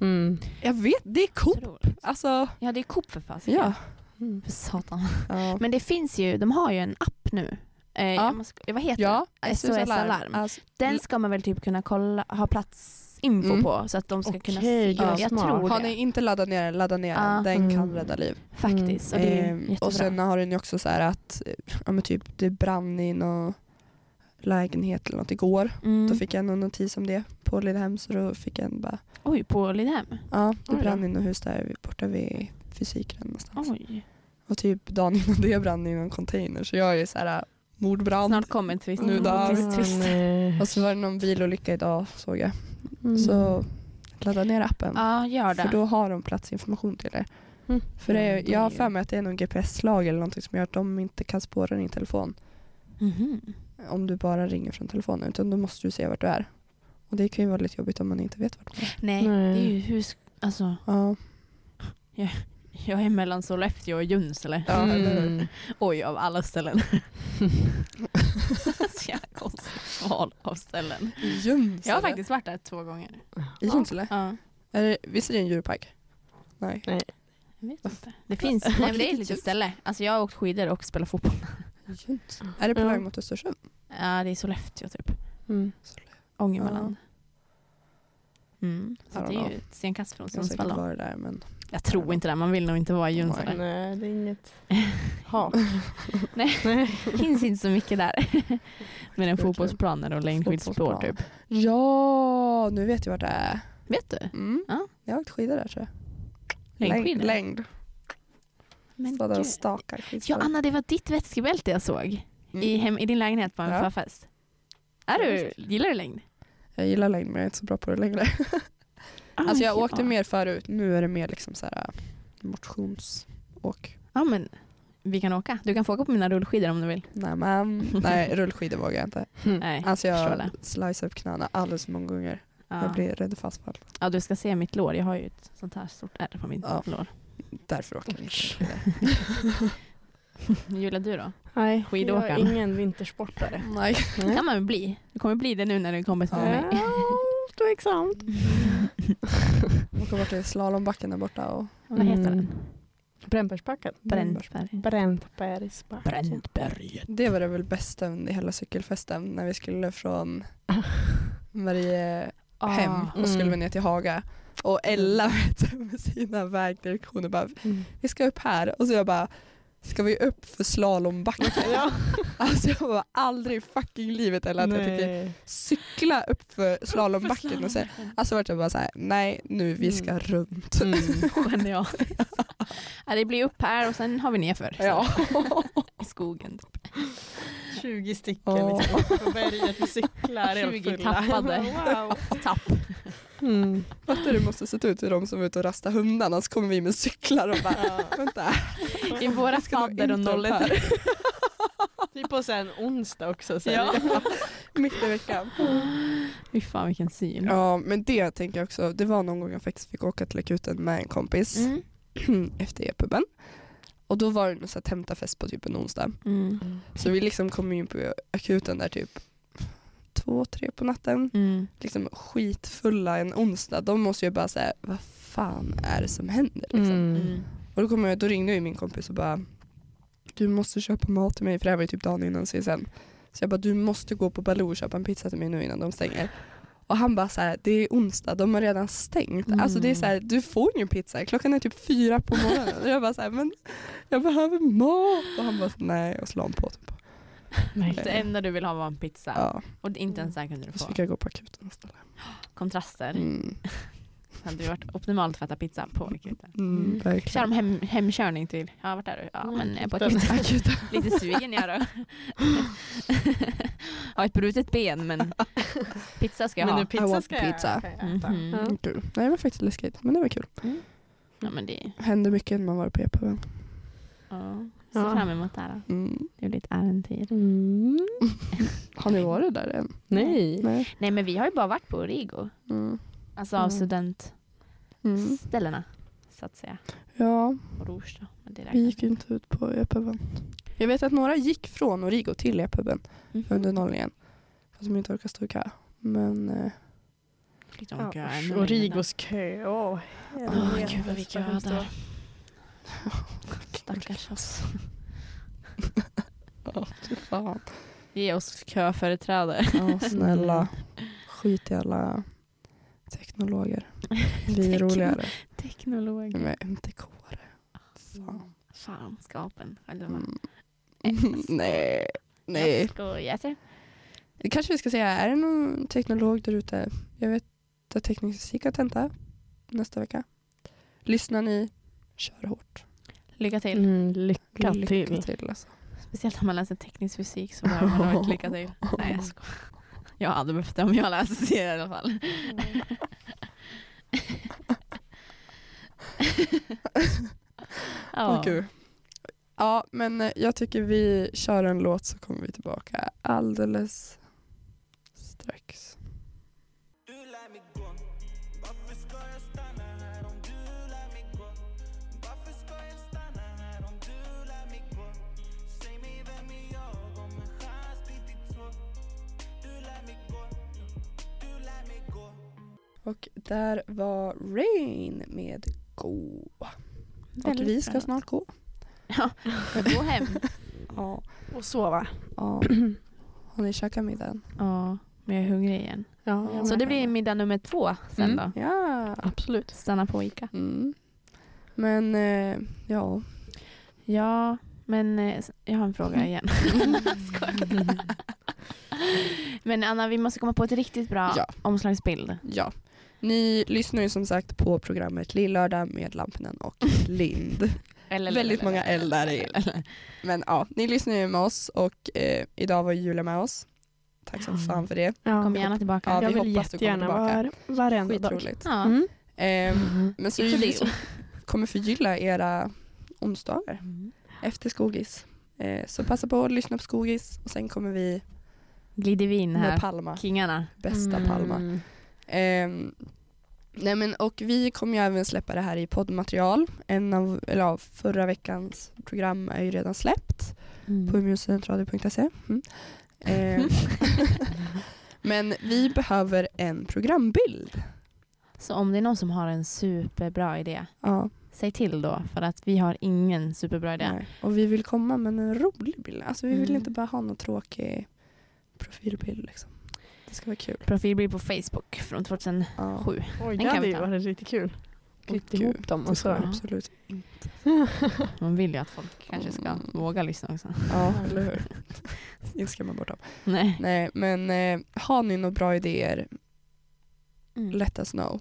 Mm. jag vet det är Coop. Alltså Ja det är Coop för fasiken. ja. Mm. För satan. Ja, Men det finns ju, de har ju en app nu. Eh, Ja. måste- Vad heter ja det? SOS Alarm. Alltså, Den ska man väl typ kunna kolla, ha platsinfo Mm. på så att de ska kunna Okej, se. gud, Jag smart. tror har det. ni inte laddat ner den, ladda ner den. Ja. Den kan Mm. rädda liv. Faktiskt. Och det är Ehm, och sen har den ju också så här att ja, typ, det brann i någon lägenhet eller något igår. mm. Då fick jag någon notis om det på Lidhem så då fick jag en bara, Oj, på Lidhem? ja det Oj brann hus där borta vid fysikren någonstans. Oj. Och typ dagen innan det brann i någon container så jag är ju så här mordbrand. Snart kommer twist. Nu dör. Nej. Och så var det någon bilolycka idag såg jag. Mm. Så ladda ner appen. Ja, gör det. För då har de platsinformation till er. Mm. För det är, Ja, det jag har för mig att det är någon GPS-slag eller någonting som gör att de inte kan spåra din telefon. Mhm. Om du bara ringer från telefonen utan då måste du se vart du är. Och det kan ju vara lite jobbigt om man inte vet vart man är. Nej, Nej. det är ju hus... Alltså, Ja. jag är mellan Sollefteå och Junsele. Ja, eller hur? Mm. Oj, av alla ställen. Så jävla konstigt val av ställen. Junsele? Jag har faktiskt varit där två gånger. I Junsele? Ja. Är det, visst är det en djurpark? Nej. Jag vet inte. Det finns, nej men det är ett litet ställe. Alltså jag har åkt skidor och spelat fotboll. Junsele. Är det på Ja. väg mot Östersund? Ja det är Sollefteå typ. Mm. Ångermanland. Mm. Så det är ju ett stenkast från Jag Sundsvall då. varit där men Jag tror inte det, man vill nog inte vara i Junsele. Nej, det är inget hat. Nej. Nej. finns inte så mycket där. Men en True, fotbollsplaner och längdskidspår typ. Ja, nu vet jag vart det är. Vet du? Mm. Ja. Jag har åkt skidor där tror jag. Längdskidor? Längd. Men Stå där och stakar Ja. Anna, det var ditt vätskebälte jag såg Mm. i, hem, i din lägenhet på en Ja. förfest. Är du, gillar du längd? Jag gillar längd men jag är inte så bra på det längre. Ah, Alltså jag ja. åkte mer förut, nu är det mer liksom så här motionsåk. Ja men vi kan åka. Du kan få åka på mina rullskidor om du vill. Nej, men, nej rullskidor vågar jag inte. Nej, Alltså jag slicear upp knäna alldeles för många gånger. Jag Ja. blir rädd för asfalt. ja du ska se mitt lår. Jag har ju ett sånt här stort ärr på mitt Ja. lår. Därför åker vi inte. Julia du då? Nej, Skidåkaren. jag är ingen vintersportare. Nej. Det kan man väl bli. Du kommer bli det nu när du kommer med mig. Ja, tveksamt. Åka bort till slalombacken där borta och Vad heter den? Mm. Brännbergsbacken. Brännberg. Brännbergsbacken. Brännberget. det var det väl bästa under hela cykelfesten när vi skulle från Mariehem Ah. och skulle Mm. vi ner till Haga. Och Ella med sina vägdirektioner bara Mm. vi ska upp här och så jag bara ska vi upp för slalombacken? Ja. Alltså jag var aldrig i fucking livet eller att jag tänker Nej. cykla upp för slalombacken och säga Alltså vart jag bara såhär, nej nu vi ska Mm. runt. Mm. Genial. ja, det blir upp här och sen har vi nerför. Ja. I skogen. 20 stycken Åh. liksom, upp på berget med cyklar helt 20 fulla. tappade. Wow. Tapp. Mm. Fattar du måste sett ut till de som var ute och rasta hundarna så kommer vi med cyklar och bara vänta. I våra fadder och inte upp nollor. här. Typ på sen onsdag också. Så Ja. Mitt i veckan. Fy fan vilken syn. Ja men det tänker jag också, det var någon gång jag faktiskt fick åka till akuten med en kompis Mm. efter e-puben. Och då var det någon så här tentafest på typ en onsdag. Mm. Så vi liksom kom in på akuten där typ två, tre på natten. Mm. Liksom skitfulla en onsdag. De måste ju bara säga vad fan är det som händer? Liksom. Mm. Och då, kom jag, då ringde ju min kompis och bara du måste köpa mat till mig för det här var ju typ dagen innan CSN. Så jag bara du måste gå på Baloo och köpa en pizza till mig nu innan de stänger. Och han bara så här, det är onsdag, de har redan stängt. Mm. Alltså det är så här, du får ingen pizza, klockan är typ fyra på morgonen. Och jag bara så här, men jag behöver mat. Och han bara, nej och så la han på. Typ. Det enda du vill ha var en pizza. Ja, Och inte ens där kunde du så få. fick jag gå på akuten istället. Kontraster. Mm. Det hade varit optimalt att äta pizza på akuten. Mm, Kör de hem, hemkörning till, ja vart är du? Ja Mm, men eh, på akuten. Lite sugen jag då. Har ett brutet ben men pizza ska jag Men ha. nu I pizza want ska jag pizza. äta. Mhm. Ja. Kul. Nej, det var faktiskt läskigt, men det var kul. Ja men det, Hände mycket när man var på e-puben. ja. Ser Ja. fram emot det här. Mm. Det blir ett äventyr. Mm. Har ni varit där än? Nej. Nej. Nej men vi har ju bara varit på Origo. Mm. Alltså av Mm. studentställena. Mm. Så att säga. Ja, Och det vi gick inte ut på e-puben. Jag vet att några gick från Origo till e-puben Mhm. under nollningen. Fast de inte orkade stå i kö. Men eh, Fick de Ja, kö. Åh, där. Åh gud vad vi köade. Stackars oss. ja, fy fan. Ge oss köföreträde. Ja, snälla. Skit i alla teknologer. Vi är roligare. Teknolog. Med MTK-are. Fan. Fanskapen. Själva. Mm. Nej. Nej. Jag skojar. Det kanske vi ska säga, är det någon teknolog där ute? Jag vet att teknisk fysik har tenta nästa vecka. Lyssnar ni, kör hårt. Lycka till. Mm, lycka Lycka till. till alltså. Speciellt om man läser teknisk fysik så behöver man ha ett lycka till. Nej jag skojar. Jag hade behövt det om jag läste det i alla fall. Åh, gud. Ja, men eh, jag tycker vi kör en låt så kommer vi tillbaka alldeles strax. Och där var Rain med Gå. Och vi ska snart gå. Ja, gå hem. Ja. Och sova. ja. Har ni käkat middagen? Ja, men jag är hungrig igen. Ja, Så det blir middag nummer två sen Mm. då. Ja. Absolut. Stanna på Ica. Mm. Men eh, ja. Ja, men eh, jag har en fråga igen. Men Anna, vi måste komma på ett riktigt bra Ja. omslagsbild. ja. Ni lyssnar ju som sagt på programmet Lillördag med Lampinen och Lind. Eller, Väldigt många L där i. Men ja, ni lyssnar ju med oss och eh, idag var Julia med oss. Tack som fan för det. Ja. Kom gärna tillbaka. Ja, jag vi vill hoppas du kommer jättegärna tillbaka. var, varenda dag. Skitroligt. Ja. Mm. Ehm, men så är deal. liksom, kommer förgylla era onsdagar Mm. efter Skogis. Eh, så passa på att lyssna på Skogis och sen kommer vi Glider vi in med här, Palma, kingarna. bästa Mm. Palma. Ehm, nej men, och vi kommer ju även släppa det här i poddmaterial. En av, eller ja, förra veckans program är ju redan släppt Mm. på umeåstudentradio.se. Mm. Ehm, men vi behöver en programbild. Så om det är någon som har en superbra idé, Ja, säg till då för att vi har ingen superbra idé. nej. Och vi vill komma med en rolig bild. Alltså vi vill Mm. inte bara ha någon tråkig profilbild. Liksom. Det ska vara kul. Profilbild på Facebook från 2007. Ja. Oj, Den det kan hade ju varit lite kul. Klippt ihop dem och ska så. absolut inte. Man vill ju att folk kanske ska Mm. våga lyssna också. Ja, eller hur? Inte skrämma bort dem. Nej. Nej, men eh, har ni några bra idéer, Mm. let us know.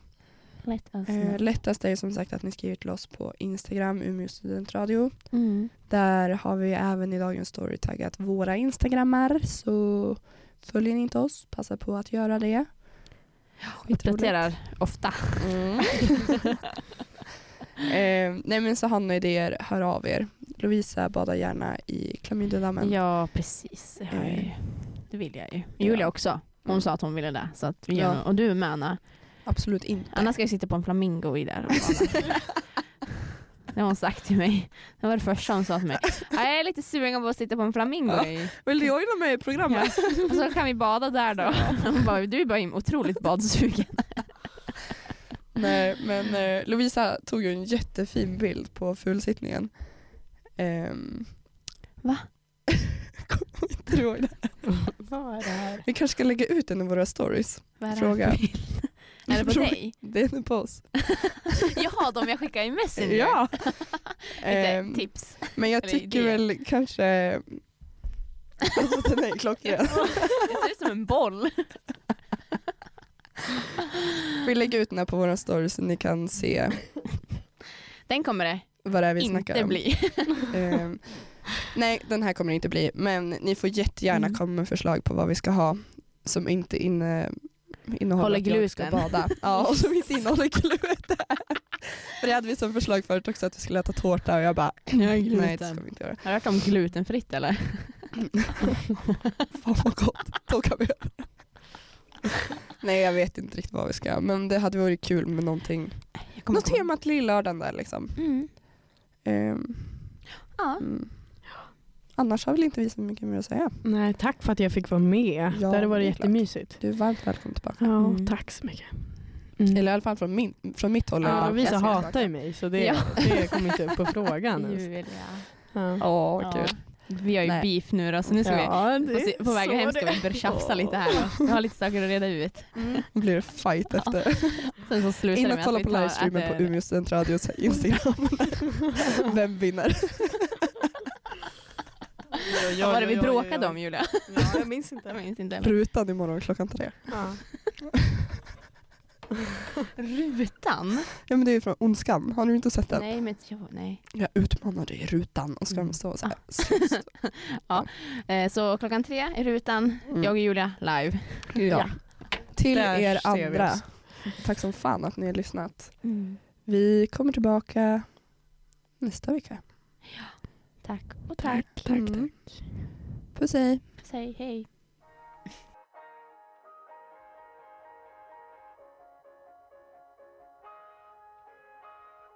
Lätt alltså. Eh, lättast är som sagt att ni skriver till oss på Instagram, Umeå studentradio. mm. Där har vi även i dagens story taggat våra instagrammar. Så följer ni inte oss, passa på att göra det. Uppdaterar ofta. Mm. eh, nej men så har ni idéer, hör av er. Lovisa badar gärna i klamydiadammen. Ja, precis. Det, har jag ju. Eh. det vill jag ju. Julia Ja. också. Hon Mm. sa att hon ville det. Så att vi Ja. gör, och du med Anna. Absolut inte. Anna ska ju sitta på en flamingo i där. Det har hon sagt till mig. Det var det första hon sa till mig. "Ja, Jag är lite sugen på att sitta på en flamingo. Ja. Vill du joina mig i Ja. programmet? Och så kan vi bada där då. Hon bara, du är bara otroligt badsugen. Nej, men eh, Lovisa tog ju en jättefin bild på fulsittningen. Um, Va? Kommer inte du ihåg det? Vad är det här? Vi kanske ska lägga ut den i våra stories. Vad är det Fråga. här för bild? Är det på dig? Det är på oss. Jaha, de jag skickade i Messenger. Ja. Lite Ehm, tips. men jag tycker väl kanske... Alltså den är klockren. Det ser ut som en boll. Vi lägger ut den här på våra stories så ni kan se Den kommer det vad det är vi snackar inte om. bli. Ehm, nej, den här kommer det inte bli. Men ni får jättegärna Mm. komma med förslag på vad vi ska ha som inte inne, innehåller Håller att jag ska gluten. bada. Ja, och som inte innehåller gluten. För det hade vi som förslag förut också att vi skulle äta tårta och jag bara, nej det ska vi inte göra. Har du hört om glutenfritt eller? Fan vad gott, då kan vi göra. Nej jag vet inte riktigt vad vi ska göra men det hade varit kul med någonting. Jag Något tema till lillördagen där liksom. Mm. Ehm, Ja. mm. Annars har väl inte vi så mycket mer att säga. Nej, tack för att jag fick vara med. Ja, det hade varit jättemysigt. Du är varmt välkommen tillbaka. Ja, Mm. tack så mycket. Mm. Eller i alla fall från, min, från mitt håll. Ja, Lovisa hatar ju mig så det, Ja. det kommer inte upp på frågan ens. Julia. Ja. Åh, Ja. kul. Vi har ju Nej. beef nu då så nu ska vi Ja, på, det- på vägen så hem ska vi börja tjafsa lite här. Vi har lite saker att reda ut. Blir det fight efter. Sen så slutar In och kolla att vi på livestreamen på Umeå studentradios Instagram. Vem vinner? Vad var det vi bråkade om Julia? Ja, jag minns inte. Jag minns inte. Rutan imorgon klockan tre. Ja. Rutan? Ja men det är ju från Ondskan, har du inte sett den? Nej men jo, nej. Jag utmanar dig i rutan och ska Mm. stå så här. Ah. Eh, så klockan tre i rutan, Mm. jag och Julia live. Ja. Till Där er andra, tack som fan att ni har lyssnat. Vi kommer tillbaka nästa vecka. Tack och tack. Tack, Mm. Puss hej. Säg hej.